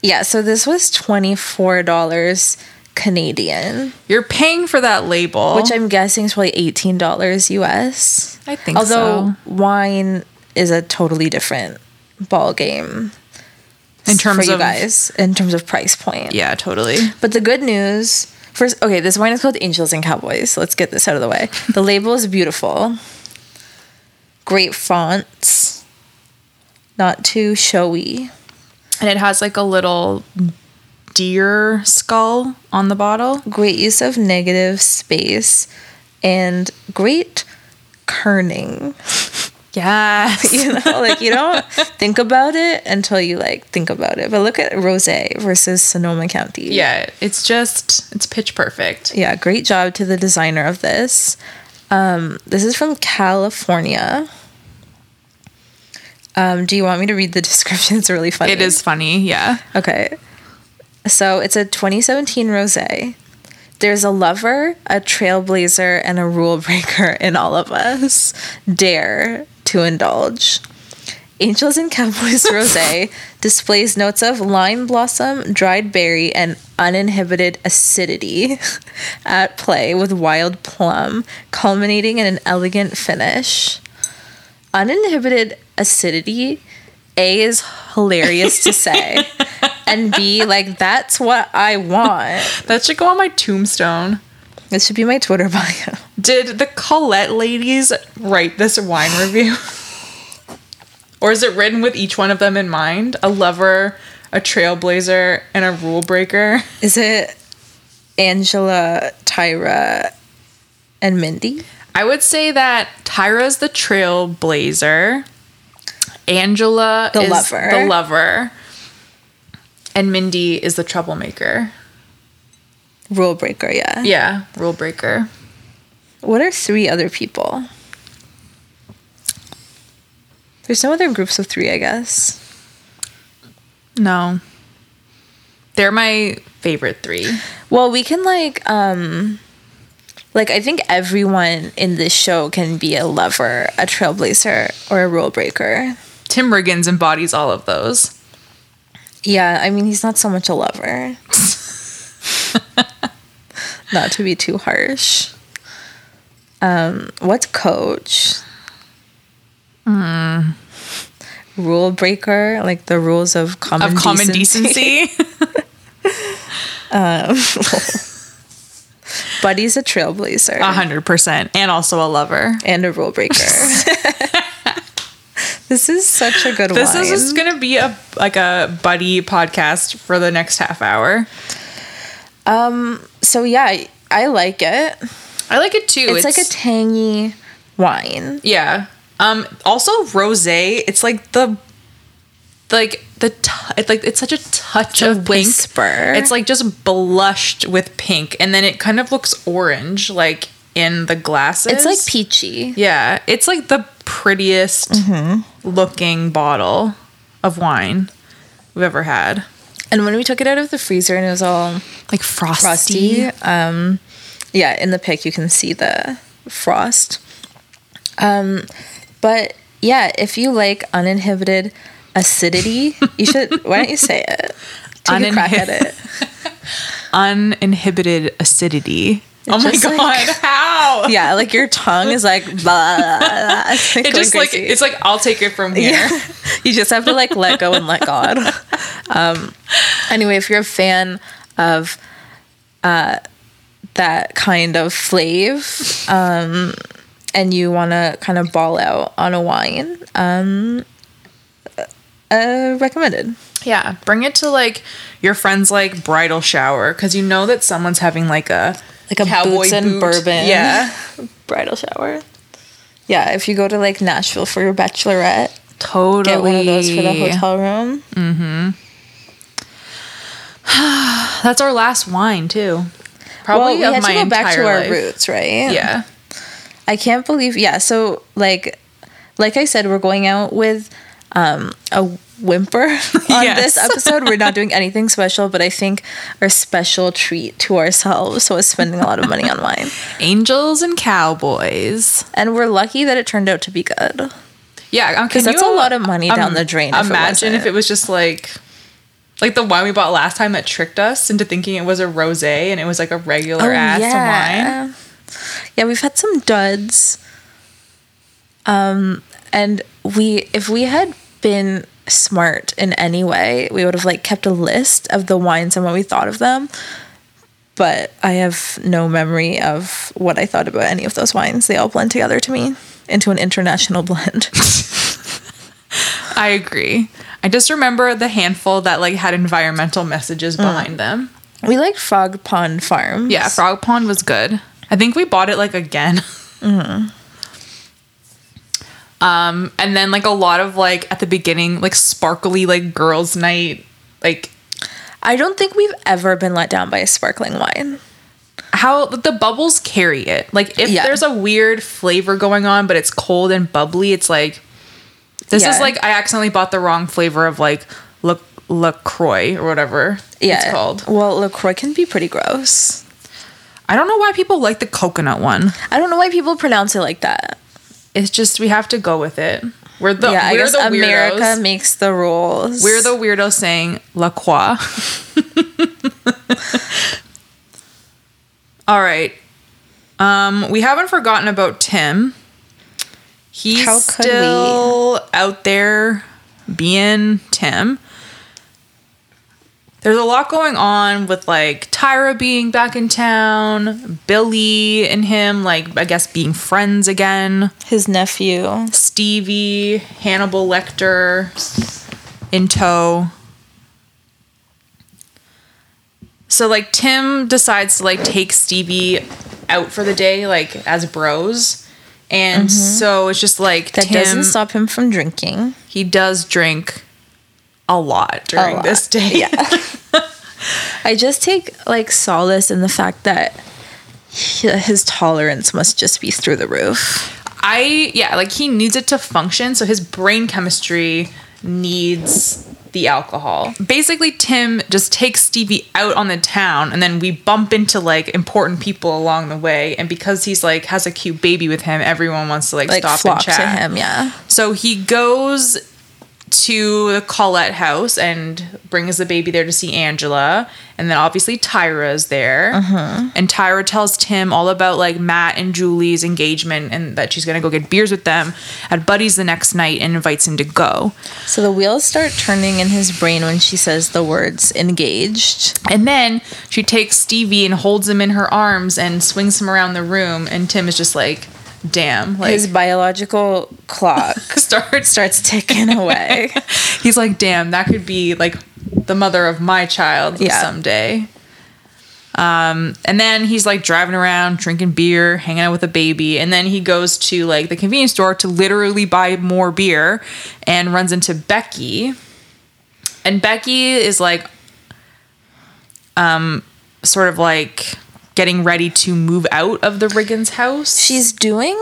Yeah, so this was $24 Canadian, You're paying for that label, which I'm guessing is probably $18 US. I think Although so. wine is a totally different ball game In terms for you of guys in terms of price point. yeah, totally. But the good news first, okay, this wine is called Angels and Cowboys. So Let's get this out of the way. The label is beautiful, great fonts, not too showy. And it has like a little deer skull on the bottle. Great use of negative space and great kerning. Yes. You know, like you don't think about it until you like think about it. But look at Rose versus Sonoma County. yeah, it's just it's pitch perfect. Yeah, great job to the designer of this. Um, this is from California. Um, do you want me to read the description? It's really funny. It is funny, yeah. Okay. So it's a 2017 rose. There's a lover, a trailblazer, and a rule breaker in all of us. Dare to indulge. Angels and Cowboys Rosé displays notes of lime blossom, dried berry, and uninhibited acidity at play with wild plum, culminating in an elegant finish. Uninhibited acidity, A is hilarious to say, and be like, that's what I want. That should go on my tombstone. This should be my Twitter bio. Did the Collette ladies write this wine review? or is it written with each one of them in mind? A lover, a trailblazer, and a rule breaker? Is it Angela, Tyra, and Mindy? I would say that Tyra's the trailblazer, Angela The is lover. the lover, and Mindy is the troublemaker. Rule breaker, yeah. Yeah, rule breaker. What are three other people? There's no other groups of three, I guess. No. They're my favorite three. Well, we can like um like I think everyone in this show can be a lover, a trailblazer, or a rule breaker. Tim Riggins embodies all of those. Yeah, I mean he's not so much a lover. not to be too harsh. Um, what's coach? Rule breaker, like the rules of common Of common decency. decency. Buddy's a trailblazer A hundred percent. And also a lover. and a rule breaker. This is such a good This wine. This is gonna be a like a buddy podcast for the next half hour. Um so yeah, I, I like it. I like it too. It's, like a tangy wine. Yeah. Um also rosé, it's like the like the t- it's like it's such a touch A of pink. whisper. It's like just blushed with pink and then it kind of looks orange like in the glasses. It's like peachy. Yeah, it's like the prettiest Mm-hmm. Looking bottle of wine we've ever had. And when we took it out of the freezer and it was all Like frosty. frosty, um, yeah, in the pic you can see the frost. Um, but yeah, if you like uninhibited acidity, you should. why don't you say it? Take a crack at it. Uninhibited acidity. Oh my god, like- how? Yeah, like your tongue is like, blah, blah. It's like It just like it's like I'll take it from here. Yeah. you just have to like let go and let God. Um, anyway, if you're a fan of uh, that kind of flav um, and you want to kind of ball out on a wine, um, uh, recommended. Yeah, bring it to like your friend's like bridal shower because you know that someone's having like a Like a Cowboy boots and bourbon. Yeah, Bridal shower. Yeah, if you go to like Nashville for your bachelorette, totally. get one of those for the hotel room. Mm-hmm. That's our last wine too. Well, Probably we of had to my go back to our life. roots, right? Yeah. I can't believe yeah, so like like I said, we're going out with um a whimper on Yes. this episode. We're not doing anything special, but I think our special treat to ourselves was spending a lot of money on wine. Angels and cowboys. And we're lucky that it turned out to be good. Yeah, Because that's a lot of money down the drain. if it Imagine if it was just like like the wine we bought last time that tricked us into thinking it was a rosé and it was like a regular ass wine. Yeah, we've had some duds. Um, and we, if we had been smart in any way, we would have like kept a list of the wines and what we thought of them. But I have no memory of what I thought about any of those wines. They all blend together to me into an international blend. I agree. I just remember the handful that like had environmental messages Mm. behind them. we liked Frog Pond Farm. Yeah, Frog Pond was good. I think we bought it like again. Mm-hmm. Um, and then like a lot of like at the beginning, like sparkly like girls' night, like I don't think we've ever been let down by a sparkling wine. how the bubbles carry it. Like if Yeah. there's a weird flavor going on, but it's cold and bubbly, it's like this is like I accidentally bought the wrong flavor of like La Lacroix or whatever Yeah. it's called. Well, LaCroix can be pretty gross. I don't know why people like the coconut one. I don't know why people pronounce it like that. It's just we have to go with it. We're the yeah, we're guess the America weirdos. makes the rules. We're the weirdos saying La Croix. All right. Um, we haven't forgotten about Tim. He's could we? still out there being Tim. There's a lot going on with like Tyra being back in town, Billy and him, like I guess being friends again. his nephew. Stevie, Hannibal Lecter in tow. So like Tim decides to like take Stevie out for the day, like as bros. And so it's just like Mm-hmm. That Tim, doesn't stop him from drinking. he does drink a lot during lot. this day. Yeah. I just take like solace in the fact that his tolerance must just be through the roof. I yeah, like he needs it to function, so his brain chemistry needs the alcohol. Basically, Tim just takes Stevie out on the town and then we bump into like important people along the way and because he's like has a cute baby with him, everyone wants to like, Like stop and chat. to him, yeah. So he goes to the Collette house and brings the baby there to see Angela. And then obviously Tyra's there. Uh-huh. And Tyra tells Tim all about like Matt and Julie's engagement and that she's gonna go get beers with them at Buddy's the next night and invites him to go. So the wheels start turning in his brain when she says the words engaged. And then she takes Stevie and holds him in her arms and swings him around the room. And Tim is just like, damn. Like His biological clock starts starts ticking away. he's like, damn, that could be like the mother of my child Yeah. someday. Um, and then he's like driving around, drinking beer, hanging out with a baby, and then he goes to like the convenience store to literally buy more beer and runs into Becky. And Becky is like um sort of like getting ready to move out of the Riggins house. She's doing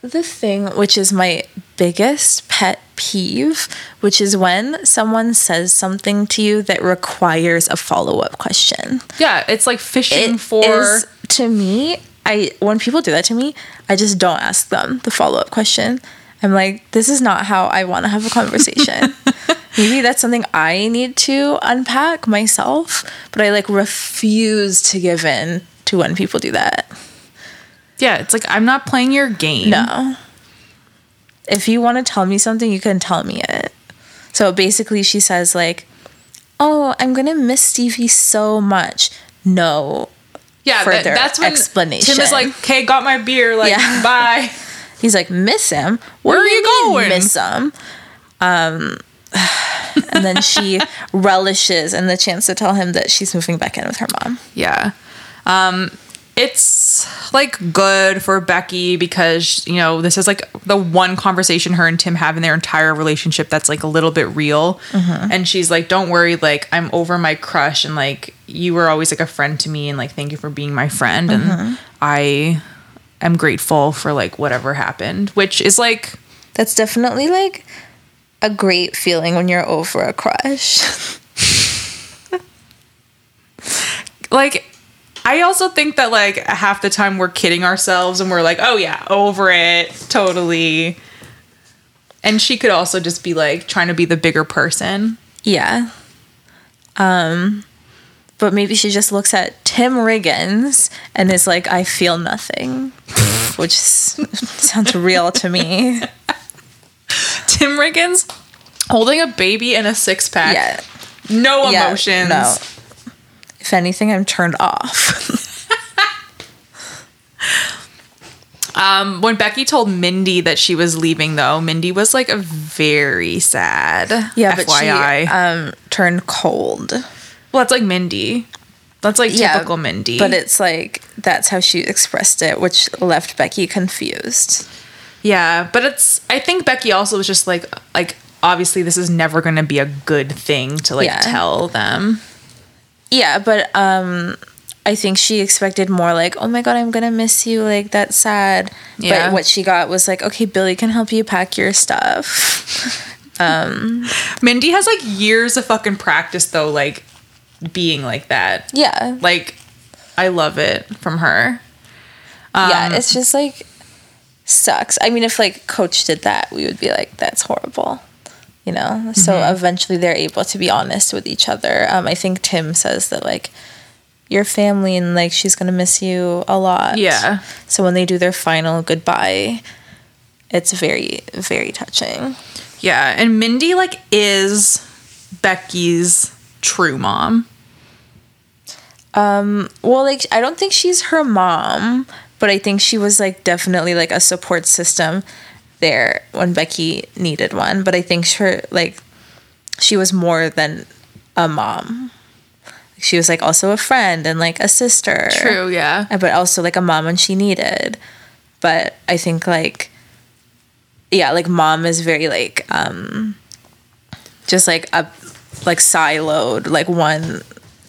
the thing which is my biggest pet peeve, which is when someone says something to you that requires a follow up question. yeah, it's like fishing It for is- to me, I when people do that to me, I just don't ask them the follow up question. I'm like, this is not how I want to have a conversation. Maybe that's something I need to unpack myself, but I like refuse to give in to when people do that. Yeah, it's like I'm not playing your game. No. If you want to tell me something, you can tell me it. So basically, she says, like, oh, I'm going to miss Stevie so much. No. Yeah, that, Further that's when explanation. Tim is like, "Okay, got my beer. Like, Yeah. bye." He's like, miss him? Where What are you going? Miss him. Um, and then she relishes in the chance to tell him that she's moving back in with her mom. Yeah. Um it's like good for Becky because you know this is like the one conversation her and Tim have in their entire relationship that's like a little bit real. And she's like don't worry like I'm over my crush and like you were always like a friend to me and like thank you for being my friend. And I am grateful for like whatever happened which is like That's definitely like a great feeling when you're over a crush. like I also think that like half the time we're kidding ourselves and we're like, oh yeah, over it, totally. And she could also just be like trying to be the bigger person. Yeah. Um but maybe she just looks at Tim Riggins and is like I feel nothing, which sounds real to me. Tim Riggins holding a baby and a six pack. Yeah. No Yeah, emotions. no. If anything, I'm turned off. Um, when Becky told Mindy that she was leaving, though, Mindy was like a very sad. yeah, but FYI. she um turned cold. well, that's like Mindy. That's like Yeah, typical Mindy. But it's like that's how she expressed it, which left Becky confused. Yeah, but it's I think Becky also was just like like obviously this is never going to be a good thing to like Yeah. tell them. Yeah, but um I think she expected more like, "Oh my god, I'm going to miss you." Like that's sad. Yeah. But what she got was like, "Okay, Billy can help you pack your stuff." Mindy has like years of fucking practice though like being like that. Yeah. Like I love it from her. yeah, Um, it's just like sucks. I mean, if like coach did that, we would be like, "That's horrible." You know. So Mm-hmm. eventually, they're able to be honest with each other. Um, I think Tim says that like your family and like she's gonna miss you a lot. Yeah. So when they do their final goodbye, it's very very touching. Yeah, and Mindy like is Becky's true mom. Well, like I don't think she's her mom, but I think she was like definitely like a support system there when Becky needed one. But I think her like she was more than a mom. She was like also a friend and like a sister. True, yeah. But also like a mom when she needed. But I think like yeah, like mom is very like um just like a like siloed, like one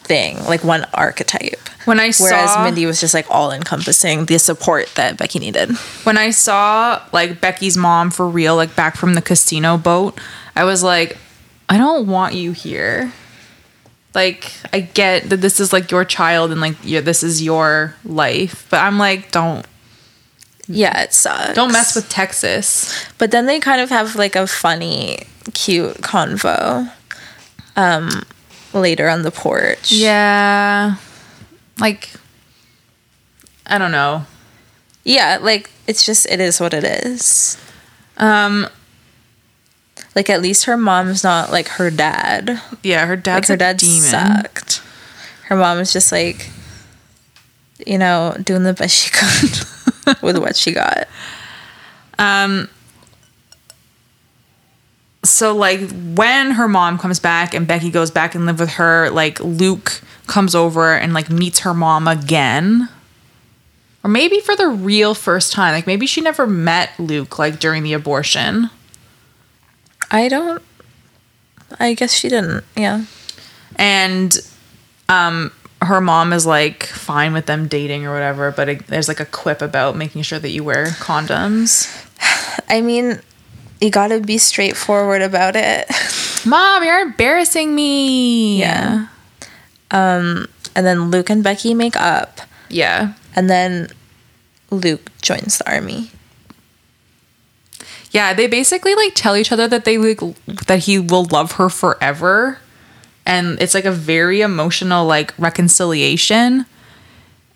thing, like one archetype. When I Whereas saw Mindy was just like all encompassing the support that Becky needed. when I saw like Becky's mom for real, like back from the casino boat, I was like, I don't want you here. Like, I get that this is like your child and like yeah, this is your life, but I'm like, don't Yeah, it sucks. don't mess with Texas. But then they kind of have like a funny, cute convo um later on the porch. Yeah, like I don't know. Yeah, like it's just it is what it is. Um, Like at least her mom's not like her dad. yeah, her Like her a dad demon. sucked. Her mom is just like you know, doing the best she could with what she got. Um, so like when her mom comes back and Becky goes back and live with her, like Luke comes over and like meets her mom again. Or maybe for the real first time. Like maybe she never met Luke like during the abortion. I don't I guess she didn't. Yeah. And um her mom is like fine with them dating or whatever, but it, there's like a quip about making sure that you wear condoms. I mean, you got to be straightforward about it. Mom, you're embarrassing me. Yeah. Um, and then Luke and Becky make up, Yeah. and then Luke joins the army. Yeah, they basically like tell each other that they like that he will love her forever. And it's like a very emotional like reconciliation.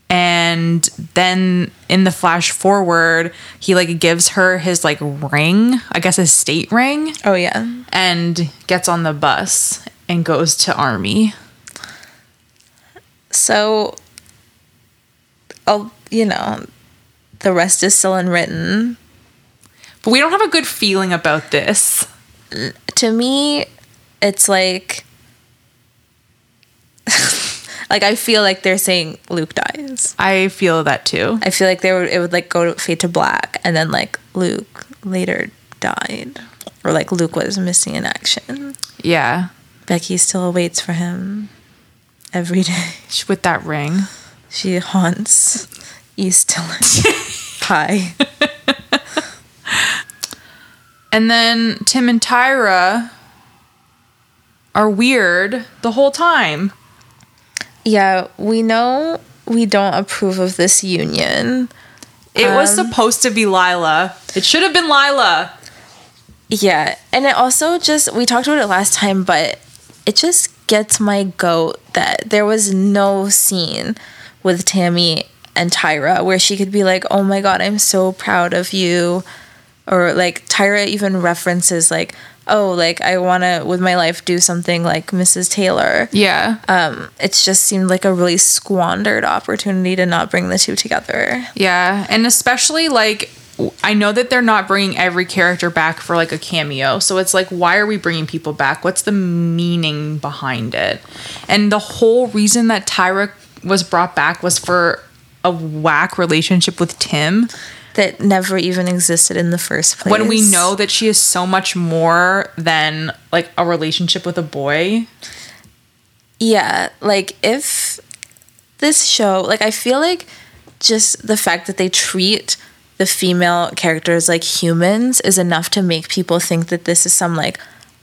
And then in the flash forward, he like gives her his like ring, I guess his state ring, Oh yeah. and gets on the bus and goes to army. So, oh, you know, the rest is still unwritten. But we don't have a good feeling about this. To me, it's like, like I feel like they're saying Luke dies. I feel that too. I feel like they would it would like go to fade to black, and then like Luke later died, or like Luke was missing in action. Yeah. Becky still waits for him every day. With that ring. She haunts East Dillon High. And then Tim and Tyra are weird the whole time. Yeah, we know we don't approve of this union. It was Um, supposed to be Lyla. It should have been Lyla. Yeah, and it also just we talked about it last time, but it just gets my goat that there was no scene with Tammy and Tyra where she could be like, "Oh my god, I'm so proud of you," or like Tyra even references like, "Oh, like I want to with my life do something like Mrs. Taylor." Yeah. Um, it just seemed like a really squandered opportunity to not bring the two together. Yeah, and especially like I know that they're not bringing every character back for like a cameo. So it's like why are we bringing people back? What's the meaning behind it? And the whole reason that Tyra was brought back was for a whack relationship with Tim That never even existed in the first place. when we know that she is so much more than like a relationship with a boy. Yeah, like if this show, like I feel like just the fact that they treat the female characters like humans is enough to make people think that this is some like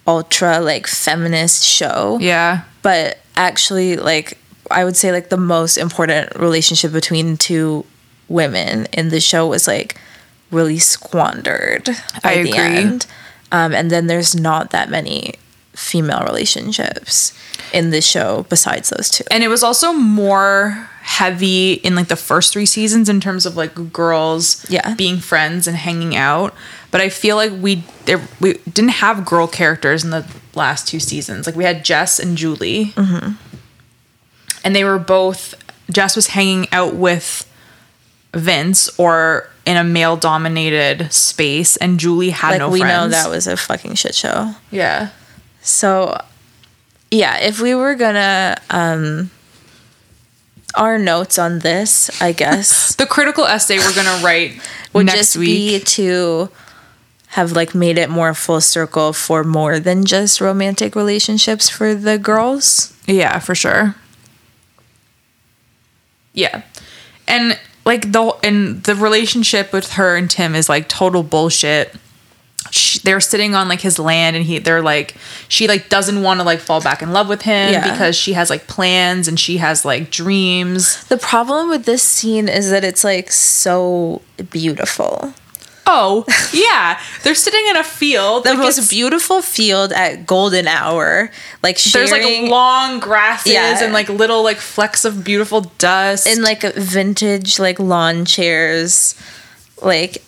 ultra like feminist show. Yeah. But actually like I would say like the most important relationship between two women in the show was like really squandered by I the agree. end. Um, and then there's not that many female relationships in the show besides those two. and it was also more heavy in like the first three seasons in terms of like girls Yeah. being friends and hanging out but i feel like we there we didn't have girl characters in the last two seasons like we had jess and julie Mm-hmm. and they were both jess was hanging out with vince or in a male dominated space and julie had Like no we friends know that was a fucking shit show. yeah So yeah, if we were gonna um our notes on this, I guess, the critical essay we're gonna write would next just week be to have like made it more full circle for more than just romantic relationships for the girls. Yeah, for sure. Yeah. And like the and the relationship with her and Tim is like total bullshit. She, they're sitting on like his land and he they're like she like doesn't want to like fall back in love with him Yeah. because she has like plans and she has like dreams. The problem with this scene is that it's like so beautiful. Oh, yeah. they're sitting in a field. The like, most beautiful field at golden hour. Like sharing there's like long grasses Yeah. and like little like flecks of beautiful dust. in like vintage like lawn chairs like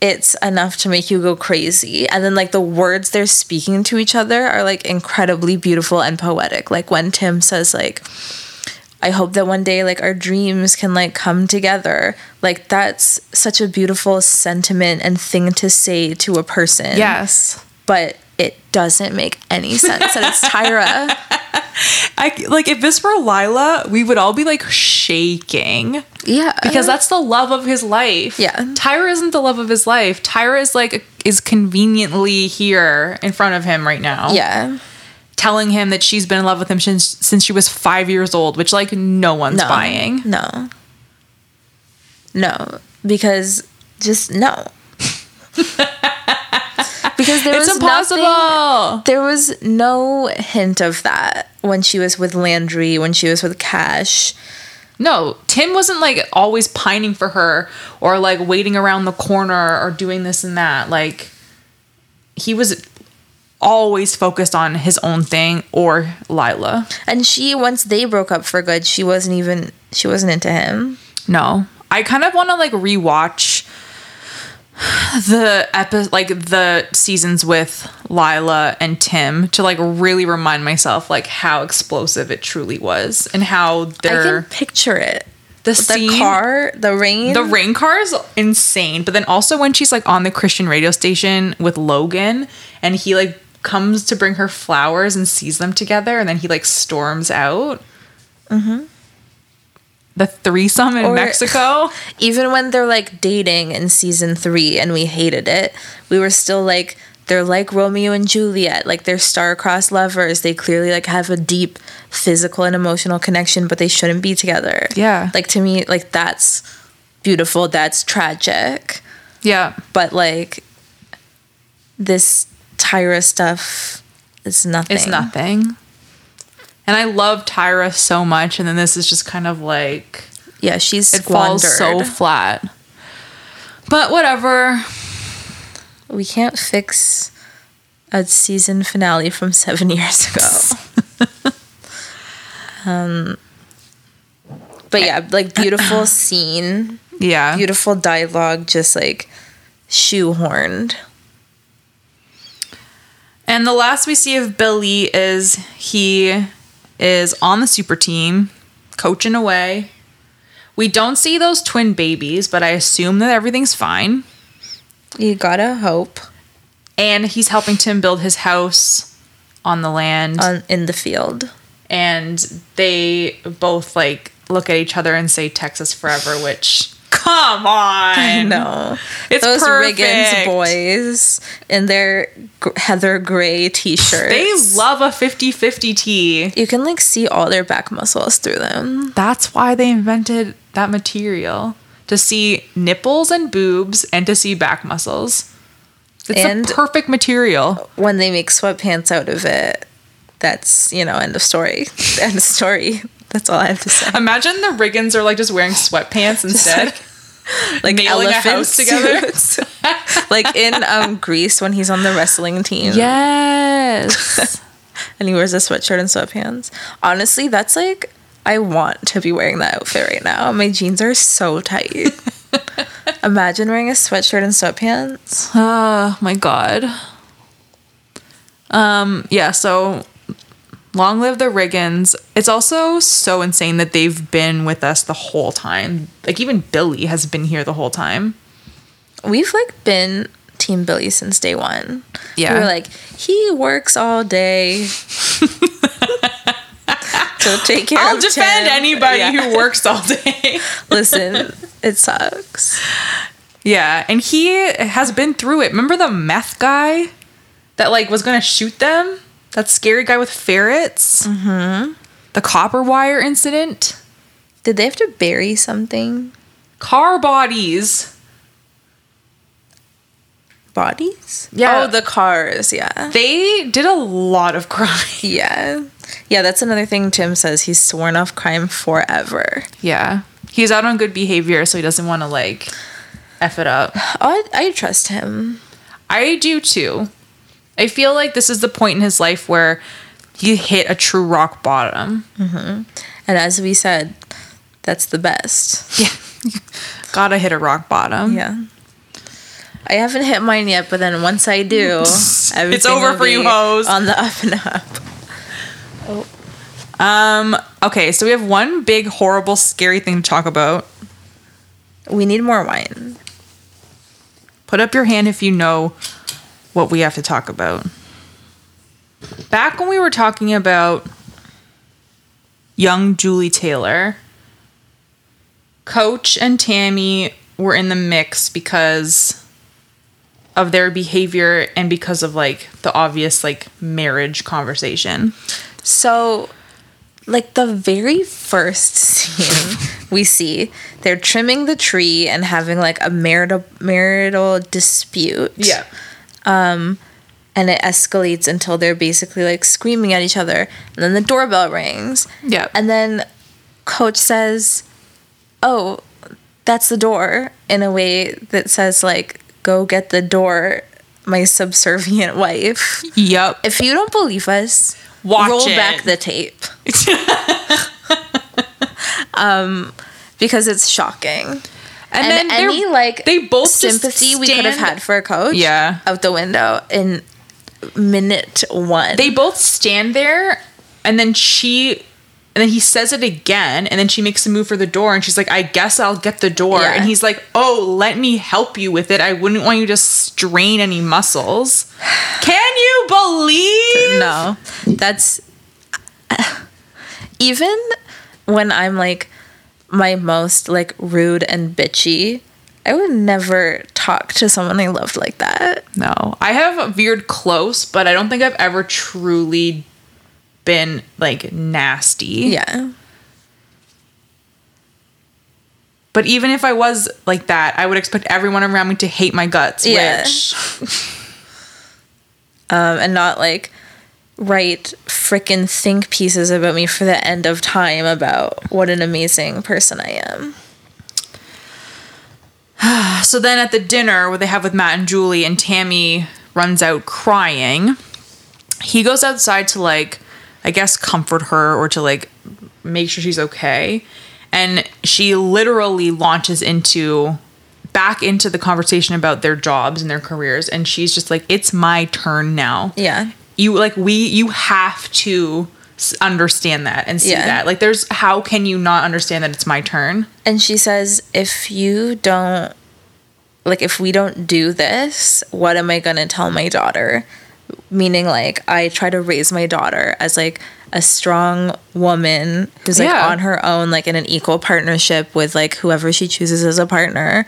it's enough to make you go crazy and then like the words they're speaking to each other are like incredibly beautiful and poetic like when tim says like i hope that one day like our dreams can like come together like that's such a beautiful sentiment and thing to say to a person yes. but it doesn't make any sense and it's tyra I like if this were Lyla, we would all be like shaking yeah because that's the love of his life. Yeah. Tyra isn't the love of his life. Tyra is like is conveniently here in front of him right now. yeah Telling him that she's been in love with him since since she was 5 years old, which like no one's no, buying. No. No, because just no. because there It's was impossible. nothing- there was no hint of that when she was with Landry, when she was with Cash. No, Tim wasn't like always pining for her or like waiting around the corner or doing this and that. Like he was always focused on his own thing or Lyla. And she once they broke up for good, she wasn't even she wasn't into him. No. I kind of want to like rewatch the epi- like the seasons with Lyla and Tim to like really remind myself like how explosive it truly was and how I they're can picture it. the, The scene car, the rain. the rain car is insane but then also when she's like on the Christian radio station with Logan and he like comes to bring her flowers and sees them together and then he like storms out mm-hmm. the threesome in Or- Mexico Even when they're like dating in season three and we hated it, we were still like, they're like Romeo and Juliet. Like they're star-crossed lovers. They clearly like have a deep physical and emotional connection, but they shouldn't be together. Yeah. Like to me, like that's beautiful. That's tragic. yeah But like this Tyra stuff is nothing. It's nothing. And I love Tyra so much, and then this is just kind of like Yeah, she's it squandered. falls so flat. But whatever. we can't fix a season finale from seven years ago. um, but yeah, like beautiful scene, Yeah. beautiful dialogue, just like shoehorned. And the last we see of Billy is he is on the super team, coaching away. We don't see those twin babies, but I assume that everything's fine. You gotta hope And he's helping Tim build his house on the land. on in the field. and they both like look at each other and say Texas forever, which come on. I know It's those perfect. Riggins boys in their heather gray t-shirts. They love a 50-50 tee. You can like see all their back muscles through them. That's why they invented that material. To see nipples and boobs and to see back muscles. It's And- the perfect material. when they make sweatpants out of it, that's you know end of story. end of story. That's all I have to say. Imagine the Riggins are like just wearing sweatpants instead. Like nailing a house together. like in um Greece when he's on the wrestling team. yes. and he wears a sweatshirt and sweatpants. Honestly, that's like I want to be wearing that outfit right now. My jeans are so tight. Imagine wearing a sweatshirt and sweatpants. Oh my god. Um yeah, so long live the Riggins. It's also so insane that they've been with us the whole time. Like even Billy has been here the whole time. We've like been Team Billy since day one. Yeah. We were like, he works all day. to take care I'll defend anybody Yeah. who works all day. Listen, it sucks. yeah, and he has been through it. Remember the meth guy that like was gonna shoot them? That scary guy with ferrets? Mm-hmm. The copper wire incident? Did they have to bury something? Car bodies. Bodies? Yeah. Oh, the cars. Yeah. They did a lot of crime. Yeah. Yeah, that's another thing Tim says. He's sworn off crime forever. Yeah. He's out on good behavior, so he doesn't want to like F it up. I, I trust him. I do too. I feel like this is the point in his life where he hit a true rock bottom. And as we said, that's the best. Yeah. Gotta hit a rock bottom. Yeah. I haven't hit mine yet, but then once I do, it's over for you hoes. On the up and up. Um, okay, so we have one big, horrible, scary thing to talk about. We need more wine. Put up your hand if you know what we have to talk about. Back when we were talking about young Julie Taylor, Coach and Tammy were in the mix because of their behavior and because of like the obvious like marriage conversation. So, like the very first scene we see, they're trimming the tree and having like a marital marital dispute. And it escalates until they're basically like screaming at each other. And then the doorbell rings. Yeah. And then coach says, "Oh, that's the door." In a way that says like, "Go get the door, my subservient wife." Yep. If you don't believe us, Watch roll it. back the tape. um, because it's shocking. And, And, then any like they both just sympathy we could have had for a coach, Yeah. out the window in minute one. they both stand there and then she and then he says it again and then she makes a move for the door and she's like i guess i'll get the door Yeah. and he's like oh let me help you with it i wouldn't want you to strain any muscles can you believe no, that's even when I'm like my most like rude and bitchy. I would never talk to someone I loved like that. no i have veered close but i don't think i've ever truly been like nasty Yeah. but even if i was like that i would expect everyone around me to hate my guts Yeah. which um, and not like write frickin' think pieces about me for the end of time about what an amazing person I am. So then at the dinner where they have with Matt and Julie and Tammy runs out crying, he goes outside to like I guess comfort her or to like make sure she's okay. And she literally launches into back into the conversation about their jobs and their careers and she's just like it's my turn now. Yeah. You like we you have to understand that and see Yeah. that. Like there's how can you not understand that it's my turn? And she says, if you don't, like, if we don't do this, what am I going to tell my daughter? Meaning, like, I try to raise my daughter as, like, a strong woman who's, like, Yeah. on her own, like, in an equal partnership with, like, whoever she chooses as a partner.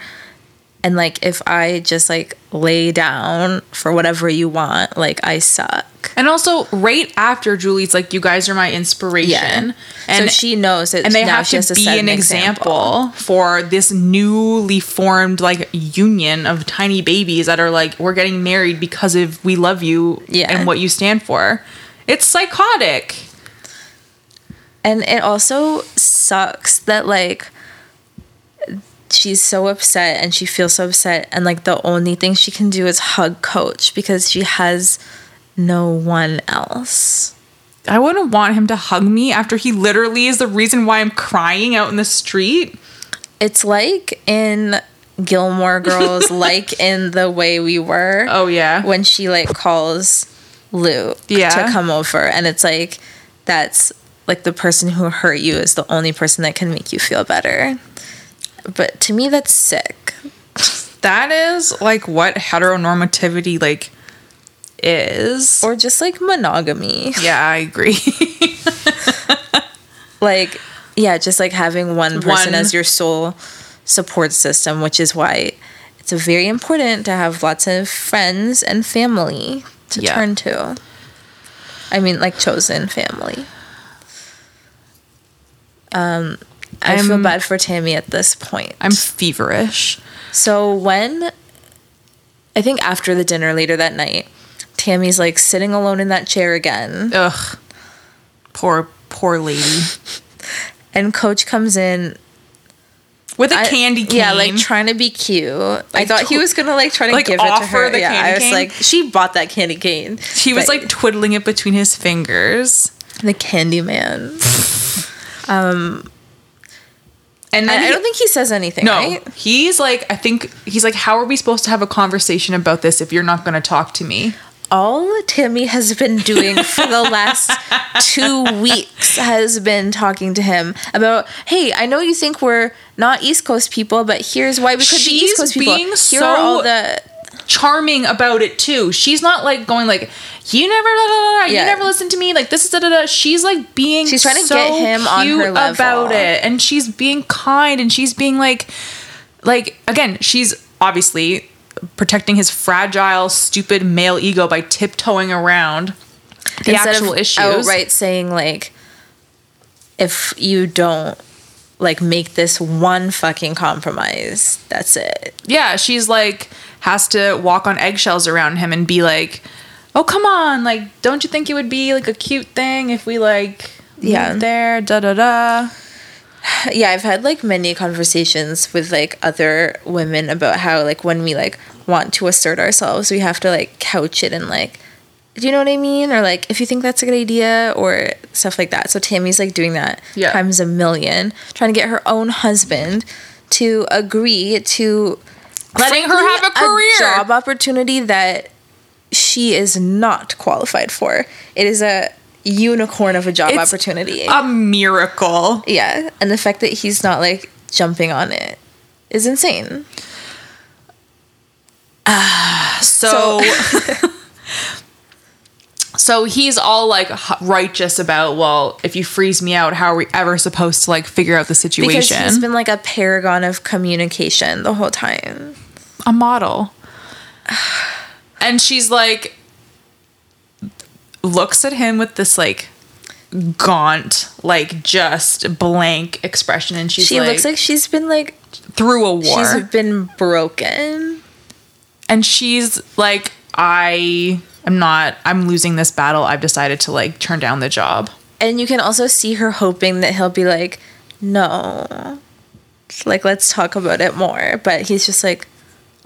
And, like, if I just, like, lay down for whatever you want, like, I suck. And also, right after Julie's like, "You guys are my inspiration," Yeah. and so she knows that and they have to be set an example. for this newly formed like union of tiny babies that are like, "We're getting married because of we love you Yeah. and what you stand for." It's psychotic. And it also sucks that like she's so upset and she feels so upset and like the only thing she can do is hug coach because she has no one else. I wouldn't want him to hug me after he literally is the reason why I'm crying out in the street. It's like in Gilmore Girls, like in the way we were. Oh yeah. When she like calls Lou Yeah. to come over and it's like that's like the person who hurt you is the only person that can make you feel better. But to me that's sick. that is like what heteronormativity like is. Or just like monogamy. yeah, I agree. like yeah just like having one person One- as your sole support system which is why it's very important to have lots of friends and family to Yeah. turn to i mean like chosen family um i feel I'm- bad for tammy at this point I'm feverish. so when i think after the dinner later that night tammy's like sitting alone in that chair again Ugh. Poor poor lady. and coach comes in With a I- candy cane. Yeah, like trying to be cute. I Like, thought he was gonna like try to like, give it to her. the yeah, candy I was cane? like, she bought that candy cane. he was like twiddling it between his fingers. the candy man. Um, And I, then I he- don't think he says anything. No, right? he's like, I think he's like, how are we supposed to have a conversation about this if you're not going to talk to me? All Tammy has been doing for the last two weeks has been talking to him about, hey, I know you think we're not East Coast people, but here's why we could be East Coast people. Here so are all the Charming about it too. She's not like going like, you never, da, da, da, da, you never listen to me. Like this is da da da. She's like being She's trying to get him on her level. about it, and she's being kind, and she's being like, like again, she's obviously protecting his fragile, stupid male ego by tiptoeing around the instead actual of issues. outright saying like if you don't like make this one fucking compromise that's it yeah, she's like has to walk on eggshells around him and be like, "Oh, come on! Like, don't you think it would be like a cute thing if we like Yeah. there? Da da da." yeah i've had like many conversations with like other women about how like when we like want to assert ourselves we have to like couch it in like Do you know what I mean? Or like if you think that's a good idea or stuff like that. So Tammy's like doing that Yeah. times a million, trying to get her own husband to agree to Letting her have a career. job opportunity that she is not qualified for. It is a unicorn of a job It's opportunity. A miracle. yeah, and the fact that he's not like jumping on it is insane. Ah, so, so he's all like righteous about, well, if you freeze me out, how are we ever supposed to like figure out the situation Because he's been like a paragon of communication the whole time. a model. And she's like, looks at him with this like gaunt, like just blank expression, and she's like, she like, looks like she's been like through a war. she's been broken. and she's like, I am not, I'm losing this battle. I've decided to like turn down the job. And you can also see her hoping that he'll be like, no. Like, let's talk about it more. But he's just like,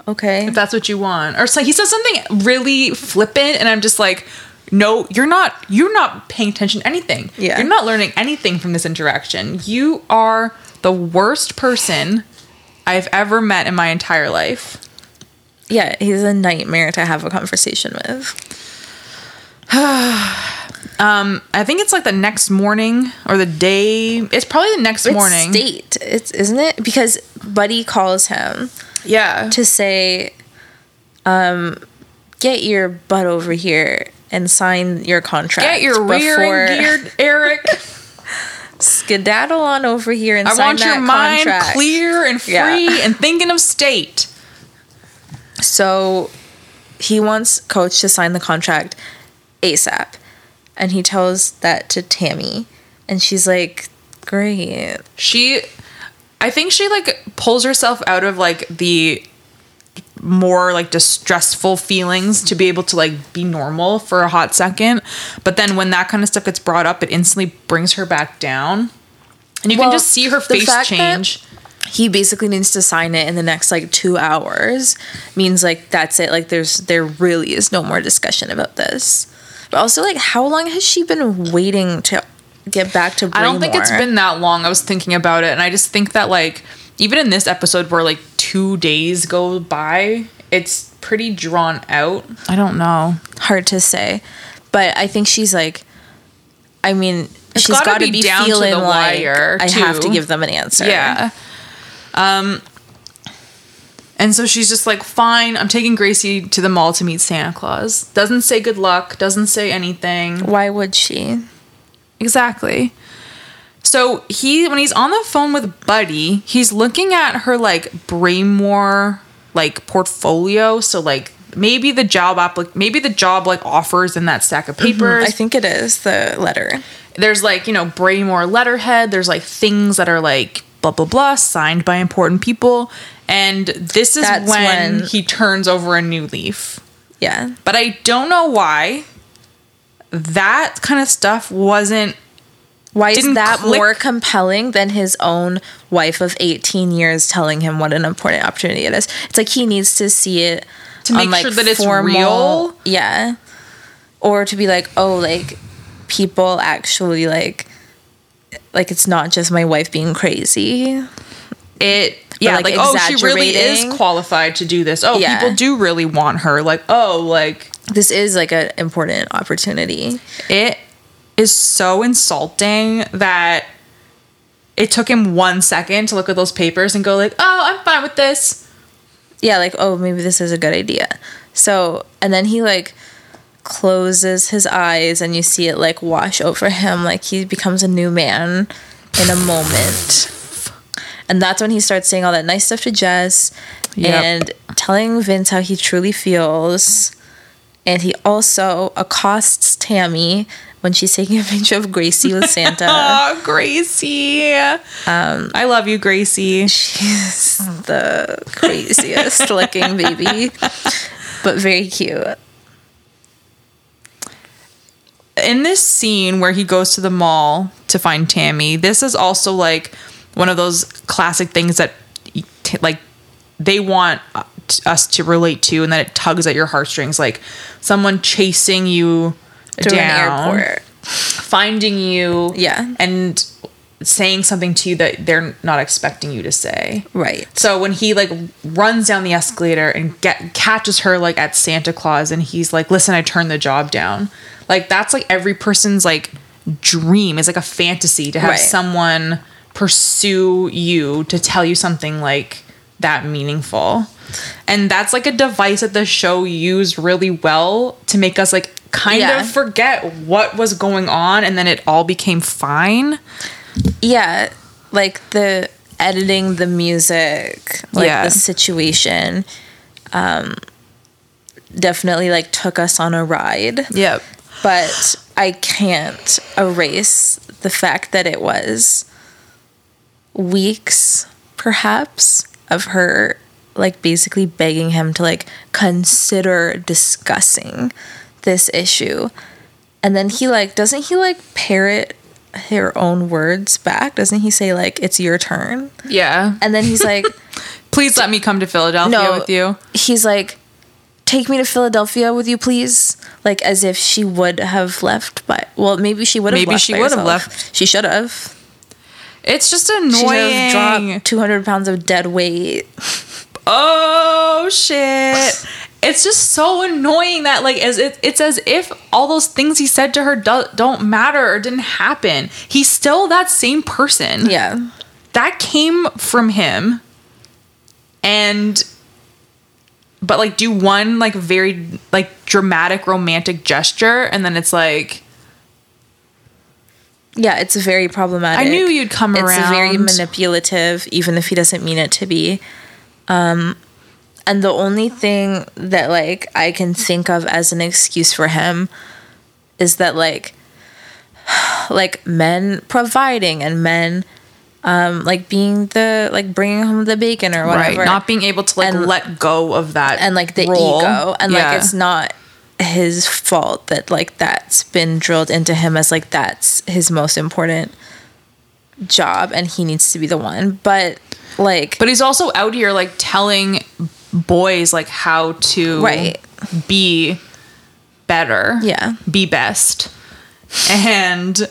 okay. if that's what you want. Or it's like he says something really flippant, and I'm just like, no, you're not. You're not paying attention to anything. Yeah. you're not learning anything from this interaction. You are the worst person I've ever met in my entire life. Yeah, he's a nightmare to have a conversation with. Um, I think it's like the next morning or the day. It's probably the next It's morning. state, it's isn't it? Because Buddy calls him Yeah. to say, um, get your butt over here and sign your contract. Get your rear before- end geared, Eric. Skedaddle on over here and. I sign want that your mind clear and free Yeah. and thinking of state. So he wants coach to sign the contract ASAP. And he tells that to Tammy. And she's like, Great. she i think she like pulls herself out of like the more like distressful feelings to be able to like be normal for a hot second but then when that kind of stuff gets brought up it instantly brings her back down and you Well, can just see her face fact that- change He basically needs to sign it in the next like two hours. Means like that's it. Like there's there really is no more discussion about this. But also like how long has she been waiting to get back to i don't think it's been that long i was thinking about it and i just think that like even in this episode where like two days go by it's pretty drawn out i don't know hard to say. But I think she's like I mean It's she's gotta be be down to feeling the like wire, I have to give them an answer. Yeah. Um and so she's just like, fine, I'm taking Gracie to the mall to meet Santa Claus. Doesn't say good luck, doesn't say anything. Why would she? Exactly. So he when he's on the phone with Buddy, he's looking at her like Braemore like portfolio. So like maybe the job applic maybe the job like offers in that stack of papers. I think it is the letter. there's like you know Braemore letterhead. There's like things that are like blah blah blah signed by important people, and this is when, when- he turns over a new leaf. Yeah. But I don't know why that kind of stuff wasn't. Why is that click. more compelling than his own wife of 18 years telling him what an important opportunity it is? It's like he needs to see it To make sure that it's real? Yeah. Or to be like, oh, like people actually like like it's not just my wife being crazy. It yeah, like, like, oh, she really is qualified to do this. Oh, Yeah. people do really want her. Like, oh, like This is like an important opportunity. it is so insulting that it took him one second to look at those papers and go like, oh, I'm fine with this. yeah, like, oh, maybe this is a good idea. So, and then he like closes his eyes and you see it like wash over him, like he becomes a new man in a moment. And that's when he starts saying all that nice stuff to Jess Yep. and telling Vince how he truly feels. And he also accosts Tammy when she's taking a picture of Gracie with Santa. Oh, Gracie. Um, I love you, Gracie. She's the craziest looking baby, but very cute. In this scene where he goes to the mall to find Tammy, this is also like one of those classic things that like they want us to relate to and that it tugs at your heartstrings like someone chasing you Through an down airport. finding you Yeah. and saying something to you that they're not expecting you to say Right. so when he like runs down the escalator and get catches her like at Santa Claus and he's like, "Listen, I turned the job down." Like that's like every person's like dream is like a fantasy to have Right. someone pursue you to tell you something like that meaningful. And that's like a device that the show used really well to make us like kind Yeah. of forget what was going on and then it all became fine. Yeah, like the editing, the music, like Yeah. the situation, um, definitely like took us on a ride. Yep. But I can't erase the fact that it was weeks, perhaps, of her like basically begging him to like consider discussing this issue. And then he like doesn't he like parrot her own words back? Doesn't he say like it's your turn? Yeah. And then he's like Please let me come to Philadelphia no with you. He's like take me to Philadelphia with you please like as if she would have left by well maybe she would have Maybe left she would have left. she should have It's just she annoying. have dropped 200 pounds of dead weight oh shit. It's just so annoying that like as it, it's as if all those things he said to her do, don't matter or didn't happen. He's still that same person. yeah That came from him. And but like do one like very like dramatic romantic gesture and then it's like yeah it's very problematic I knew you'd come around. it's very manipulative even if he doesn't mean it to be um and the only thing that like i can think of as an excuse for him is that like like men providing and men um like being the like bringing home the bacon or whatever right, not being able to like And- let go of that and like the role. ego and Yeah. like it's not his fault that like that's been drilled into him as like that's his most important job and he needs to be the one but like But he's also out here like telling boys like how to Right. be better. Yeah. Be best. And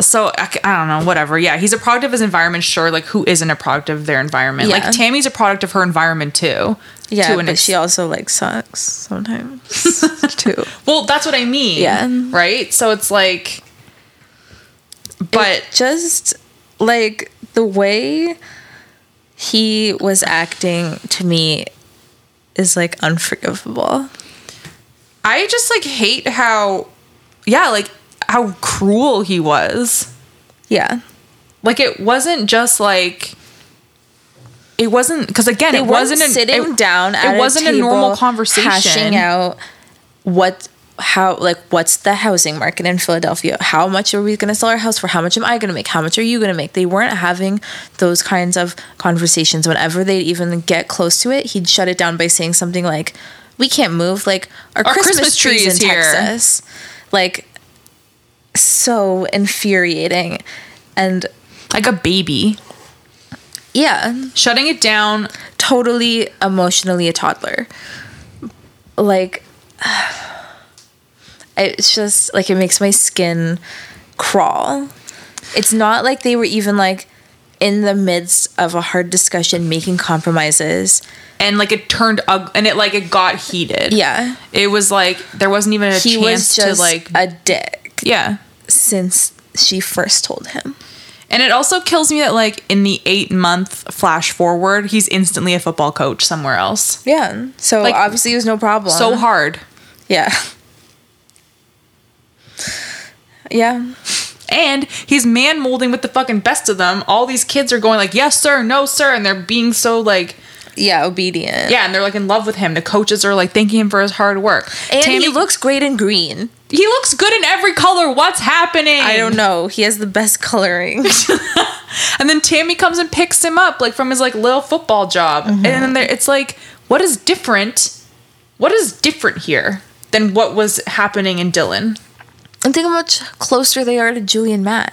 so I don't know, whatever. Yeah, he's a product of his environment. Sure, like who isn't a product of their environment? Yeah. Like Tammy's a product of her environment too. yeah to but ex- she also like sucks sometimes too well, that's what I mean. Yeah. Right. So it's like, but just like the way he was acting to me is like unforgivable I just like hate how, yeah, like how cruel he was. yeah. Like it wasn't just like it wasn't because again they it wasn't an, sitting it, down it wasn't a, table normal conversation. hashing out what how like what's the housing market in Philadelphia? How much are we going to sell our house for? How much am I going to make? How much are you going to make? They weren't having those kinds of conversations. Whenever they'd even get close to it he'd shut it down by saying something like we can't move. Like our, Our Christmas, Christmas tree is in here." Texas. Like so infuriating and like a baby yeah shutting it down totally emotionally a toddler. Like, it's just like it makes my skin crawl. It's not like they were even like in the midst of a hard discussion making compromises. and like it turned ug- and it like it got heated Yeah. it was like there wasn't even a He chance was just to like a dick yeah since she first told him. and it also kills me that like in the eight month flash forward he's instantly a football coach somewhere else Yeah. So Like, obviously it was no problem. so hard Yeah. Yeah. and he's man molding with the fucking best of them all these kids are going like yes sir no sir and they're being so like Yeah, obedient. Yeah, and they're like in love with him. The coaches are like thanking him for his hard work. And Tammy, he looks great in green. he looks good in every color. What's happening? I don't know. He has the best coloring. And then Tammy comes and picks him up like from his like little football job. Mm-hmm. And then it's like, what is different? What is different here than what was happening in Dillon? and think how much closer they are to Julie and Matt.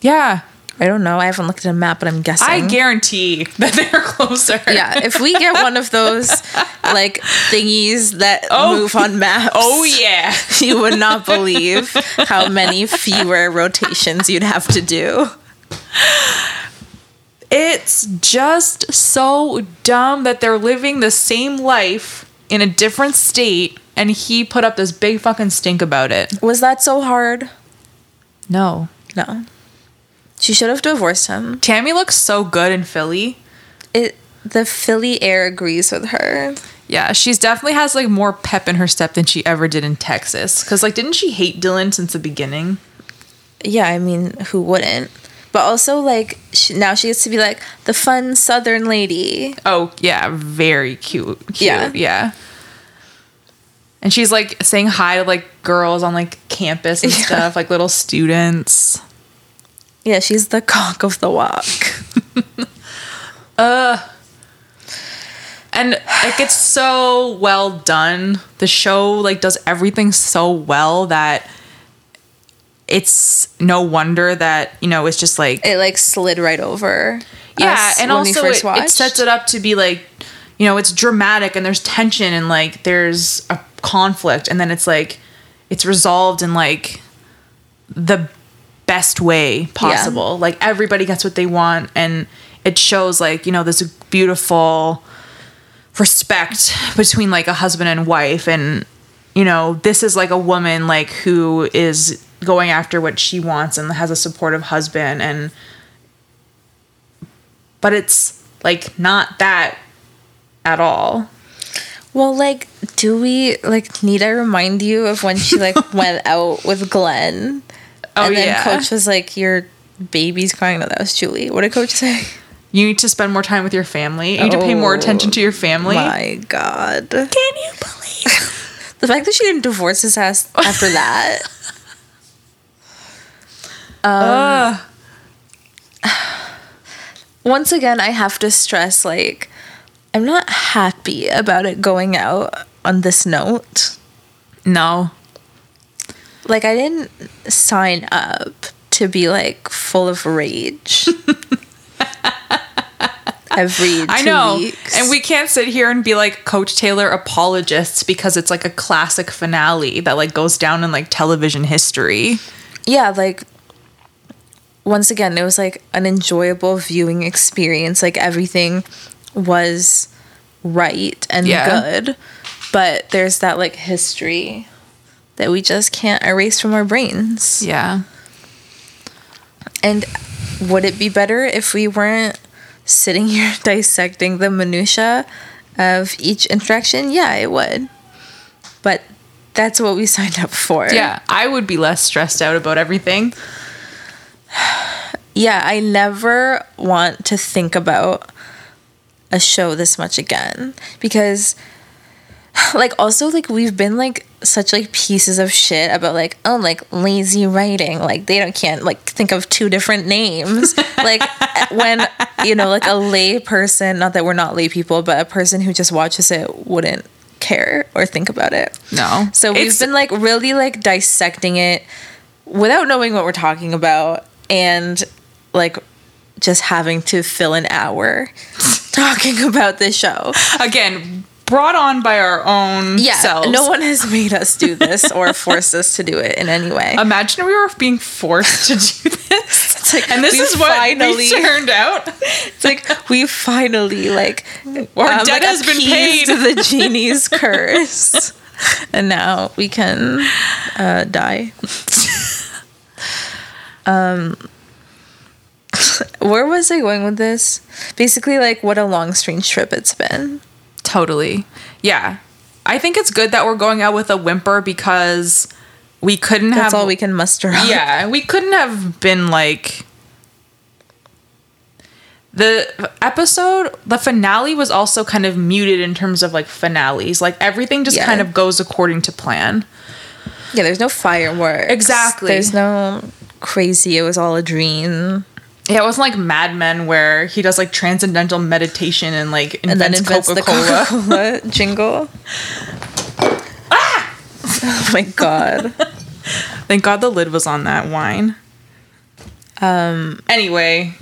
Yeah. I don't know. I haven't looked at a map, but I'm guessing. I guarantee that they're closer. yeah, if we get one of those like thingies that Oh. move on maps, Oh yeah. you would not believe how many fewer rotations you'd have to do. It's just so dumb that they're living the same life in a different state and he put up this big fucking stink about it. Was that so hard? No. No. She should have divorced him. Tammy looks so good in Philly. It the Philly air agrees with her. Yeah, she's definitely has like more pep in her step than she ever did in Texas. Cause like, didn't she hate Dillon since the beginning? Yeah, I mean, who wouldn't? But also, like, she, now she gets to be like the fun Southern lady. Oh yeah, very cute. cute Yeah. yeah. And she's like saying hi to like girls on like campus and Yeah. stuff, like little students. Yeah, she's the cock of the walk. uh And like it's so well done. The show like does everything so well that it's no wonder that, you know, it's just like It like slid right over. yeah, and also it, it sets it up to be like, you know, it's dramatic and there's tension and like there's a conflict and then it's like it's resolved in like the best way possible. Like everybody gets what they want and it shows like, you know, this beautiful respect between like a husband and wife and you know, this is like a woman like who is going after what she wants and has a supportive husband and but it's like not that at all. Well, like, do we like need I remind you of when she like went out with Glenn? Oh, and then yeah. Coach was like, "Your baby's crying." No, that was Julie. What did Coach say? You need to spend more time with your family. You need to pay more Oh, attention to your family. Oh my God, Can you believe? the fact that she didn't divorce his ass after that. Ugh. Um, once again, I have to stress like I'm not happy about it going out on this note. no. Like I didn't sign up to be like full of rage. Every I know. weeks. And we can't sit here and be like Coach Taylor apologists because it's like a classic finale that like goes down in like television history. yeah, like once again, it was like an enjoyable viewing experience. Like everything was right and Yeah. good, but there's that like history that we just can't erase from our brains. Yeah. And would it be better if we weren't sitting here dissecting the minutia of each interaction? Yeah, it would. But that's what we signed up for. Yeah. I would be less stressed out about everything. Yeah, I never want to think about a show this much again because like also like we've been like such like pieces of shit about like oh like lazy writing like they don't can't like think of two different names like when you know like a lay person not that we're not lay people but a person who just watches it wouldn't care or think about it No. so we've been like really like dissecting it without knowing what we're talking about and like just having to fill an hour talking about this show. again brought on by our own Yeah, selves. no one has made us do this or forced us to do it in any way. Imagine we were being forced to do this. It's like And this is what finally we turned out. It's like we finally like Our um, debt like, has been paid. the genie's curse, and now we can uh, die. um, where was I going with this? Basically, like what a long strange trip it's been. Totally. Yeah. I think it's good that we're going out with a whimper because we couldn't have That's have all we can muster up. Yeah, we couldn't have been like the episode the finale was also kind of muted in terms of like finales like everything just Yeah. kind of goes according to plan yeah. There's no fireworks. Exactly. There's no crazy. It was all a dream. Yeah it wasn't like mad men where he does like transcendental meditation and like And then invents invents coca-cola the Coca-Cola jingle. Ah! Oh my god. thank god the lid was on that wine Um. Anyway,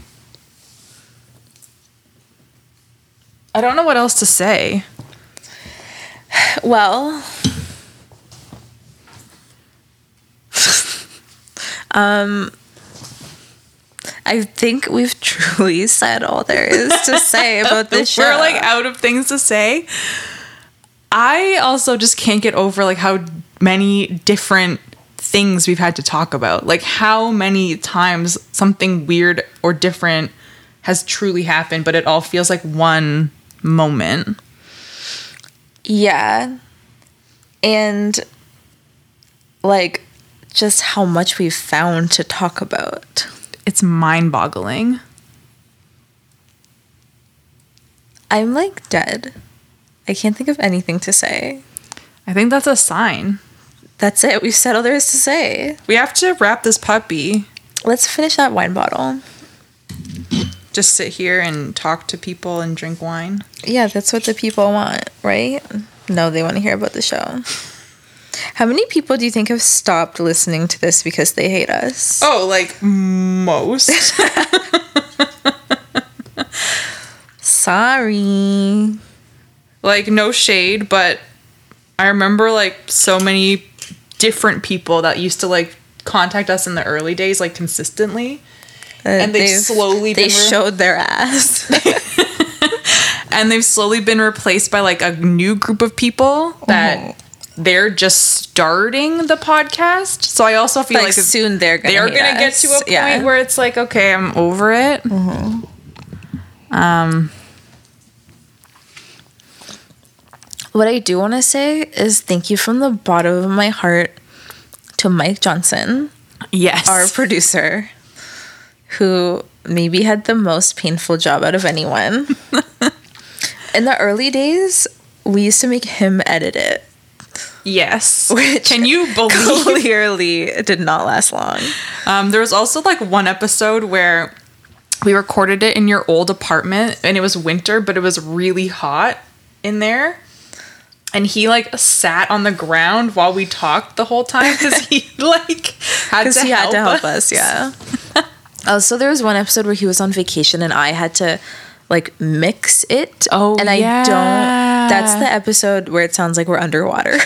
I don't know what else to say. Well, um, I think we've truly said all there is to say about this show. We're like out of things to say. I also just can't get over like how many different things we've had to talk about. Like how many times something weird or different has truly happened, but it all feels like one moment. Yeah. And like just how much we've found to talk about. It's mind boggling. I'm like dead. I can't think of anything to say. I think that's a sign. That's it. We've said all there is to say. We have to wrap this puppy. Let's finish that wine bottle. Just sit here and talk to people and drink wine. Yeah, that's what the people want, right? No, they want to hear about the show. How many people do you think have stopped listening to this because they hate us? Oh, like most. Sorry. like no shade, but I remember like so many different people that used to like contact us in the early days like consistently. And they've slowly they been re- showed their ass. and they've slowly been replaced by like a new group of people that Mhm. They're just starting the podcast. So I also feel like, like, soon they're gonna they're gonna get to a point Yeah. where it's like, okay, I'm over it. Um, What I do want to say is thank you from the bottom of my heart to Mike Johnson, yes, our producer, who maybe had the most painful job out of anyone. In the early days, we used to make him edit it. Yes. Which Can you believe? Clearly, it did not last long. Um, there was also like one episode where we recorded it in your old apartment and it was winter, but it was really hot in there. And he like sat on the ground while we talked the whole time because he like had to, he had help to help us, yeah. also, there was one episode where he was on vacation and I had to like mix it. Oh, and I yeah. don't. That's the episode where it sounds like we're underwater.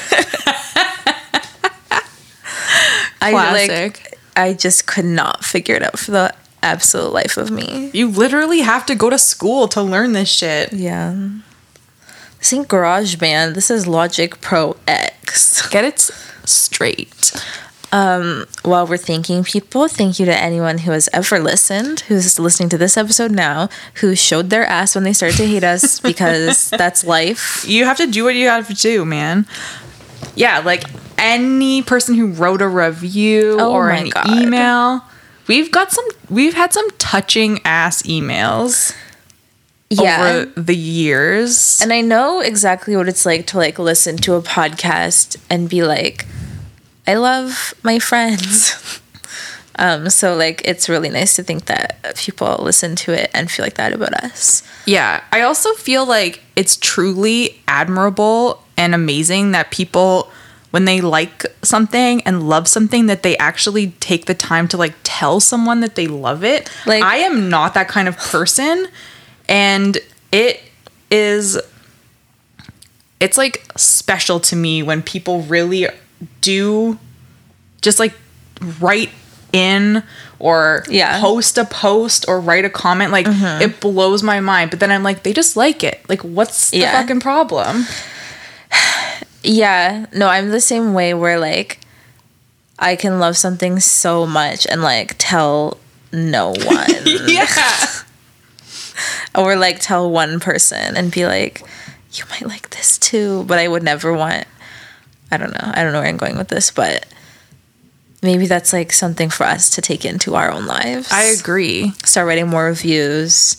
I like. I just could not figure it out for the absolute life of me. You literally have to go to school to learn this shit. Yeah. This ain't GarageBand. This is Logic Pro X. Get it straight. Um, while we're thanking people, thank you to anyone who has ever listened, who's listening to this episode now, who showed their ass when they started to hate us because that's life. You have to do what you have to do, man. Yeah, like any person who wrote a review Oh or an God. email. We've got some we've had some touching ass emails Yeah. over the years. and I know exactly what it's like to like listen to a podcast and be like, I love my friends. um, so like it's really nice to think that people listen to it and feel like that about us. Yeah, I also feel like it's truly admirable and amazing that people when they like something and love something that they actually take the time to like tell someone that they love it. Like- I am not that kind of person and it is it's like special to me when people really do just like write in or Yeah. post a post or write a comment like mm-hmm. it blows my mind but then i'm like they just like it like what's the Yeah. fucking problem Yeah, no, I'm the same way where like I can love something so much and like tell no one. yeah or like tell one person and be like, you might like this too, but I would never want. I don't know. I don't know where I'm going with this, but maybe that's like something for us to take into our own lives. i agree Start writing more reviews.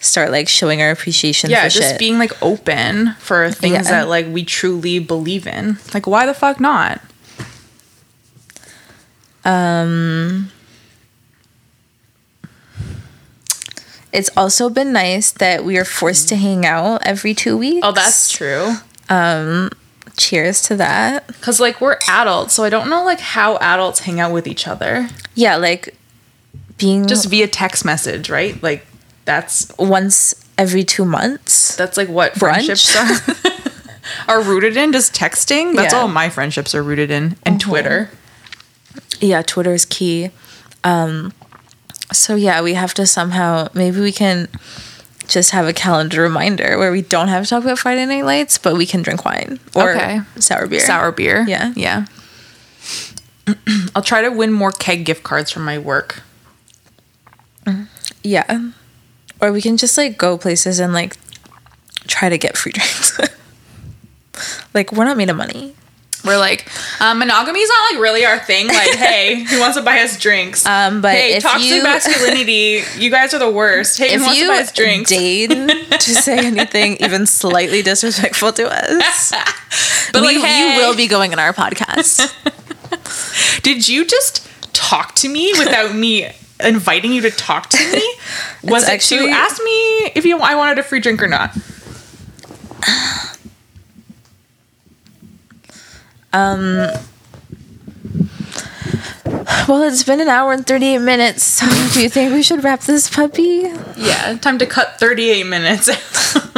Start like showing our appreciation. yeah just shit. being like open for things Yeah. that like we truly believe in like why the fuck not Um, It's also been nice that we are forced to hang out every two weeks. oh that's true cheers to that. because like we're adults so i don't know like how adults hang out with each other Yeah, like being Just via text message, right? Like that's once every two months. that's like what Brunch? friendships are are rooted in. Just texting. That's Yeah. all my friendships are rooted in, and Twitter. Yeah, Twitter is key. Um, so yeah, we have to somehow maybe we can just have a calendar reminder where we don't have to talk about Friday Night Lights, but we can drink wine or Okay. sour beer. Sour beer. Yeah. yeah. I'll try to win more keg gift cards from my work. Mm-hmm. Yeah. Or we can just like go places and like try to get free drinks. like we're not made of money. We're like, um, monogamy is not like really our thing. Like, hey, who wants to buy us drinks? Um, but hey, toxic you- masculinity, you guys are the worst. Hey, who If wants to you buy us drinks? deign to say anything even slightly disrespectful to us, but we, like, hey, you will be going in our podcast. Did you just talk to me without me inviting you to talk to me? Was it actually- to ask me if you I wanted a free drink or not? well, it's been an hour and 38 minutes. So do you think we should wrap this puppy? Yeah, time to cut 38 minutes.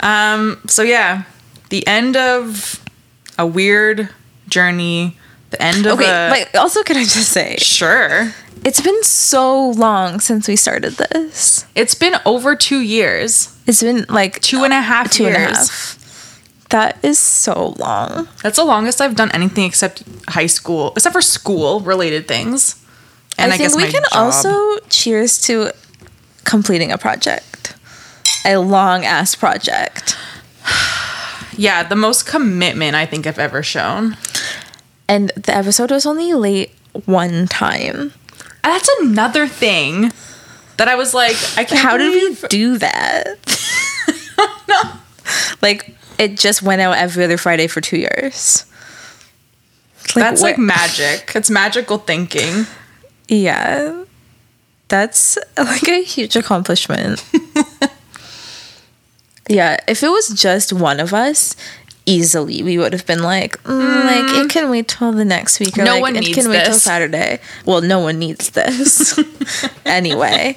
um, so yeah, the end of a weird journey, the end of Okay, a but also, can I just say, sure. it's been so long since we started this. It's been over two years, It's been like two and a half two years. and a half. That is so long. That's the longest I've done anything except high school, except for school related things. And I, I think guess we can job. also cheers to completing a project, a long ass project. yeah, the most commitment I think I've ever shown. And the episode was only late one time. That's another thing that I was like, I can't. How did we do that? No. Like it just went out every other Friday for two years. That's like magic. It's magical thinking. yeah. That's like a huge accomplishment. yeah, if it was just one of us, easily we would have been like, mm, like it can wait till the next week or No like, one it needs can wait till. Saturday. Well, no one needs this anyway.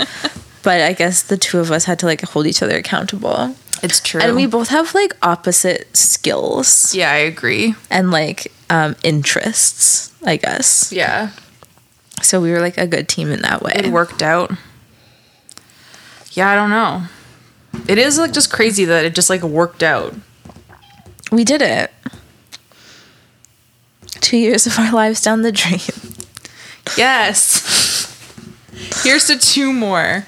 But I guess the two of us had to like hold each other accountable. It's true. And we both have like opposite skills yeah, I agree. and like um interests, I guess. Yeah, So we were like a good team in that way. it worked out. Yeah, I don't know. It is like just crazy that it just like worked out. We did it. Two years of our lives down the drain. Yes. Here's to two more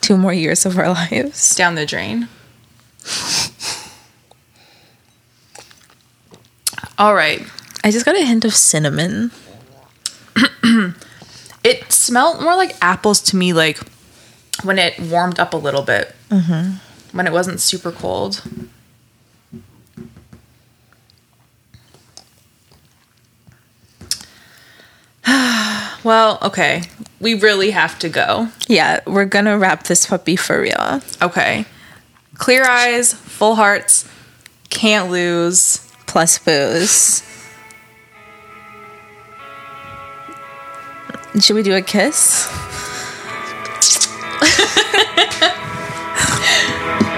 Two more years of our lives. down the drain. All right. I just got a hint of cinnamon. It smelled more like apples to me, like when it warmed up a little bit. Mm-hmm. When it wasn't super cold. well, okay. We really have to go. Yeah, we're gonna wrap this puppy for real. Okay. Clear eyes, full hearts, can't lose. Plus booze. Should we do a kiss?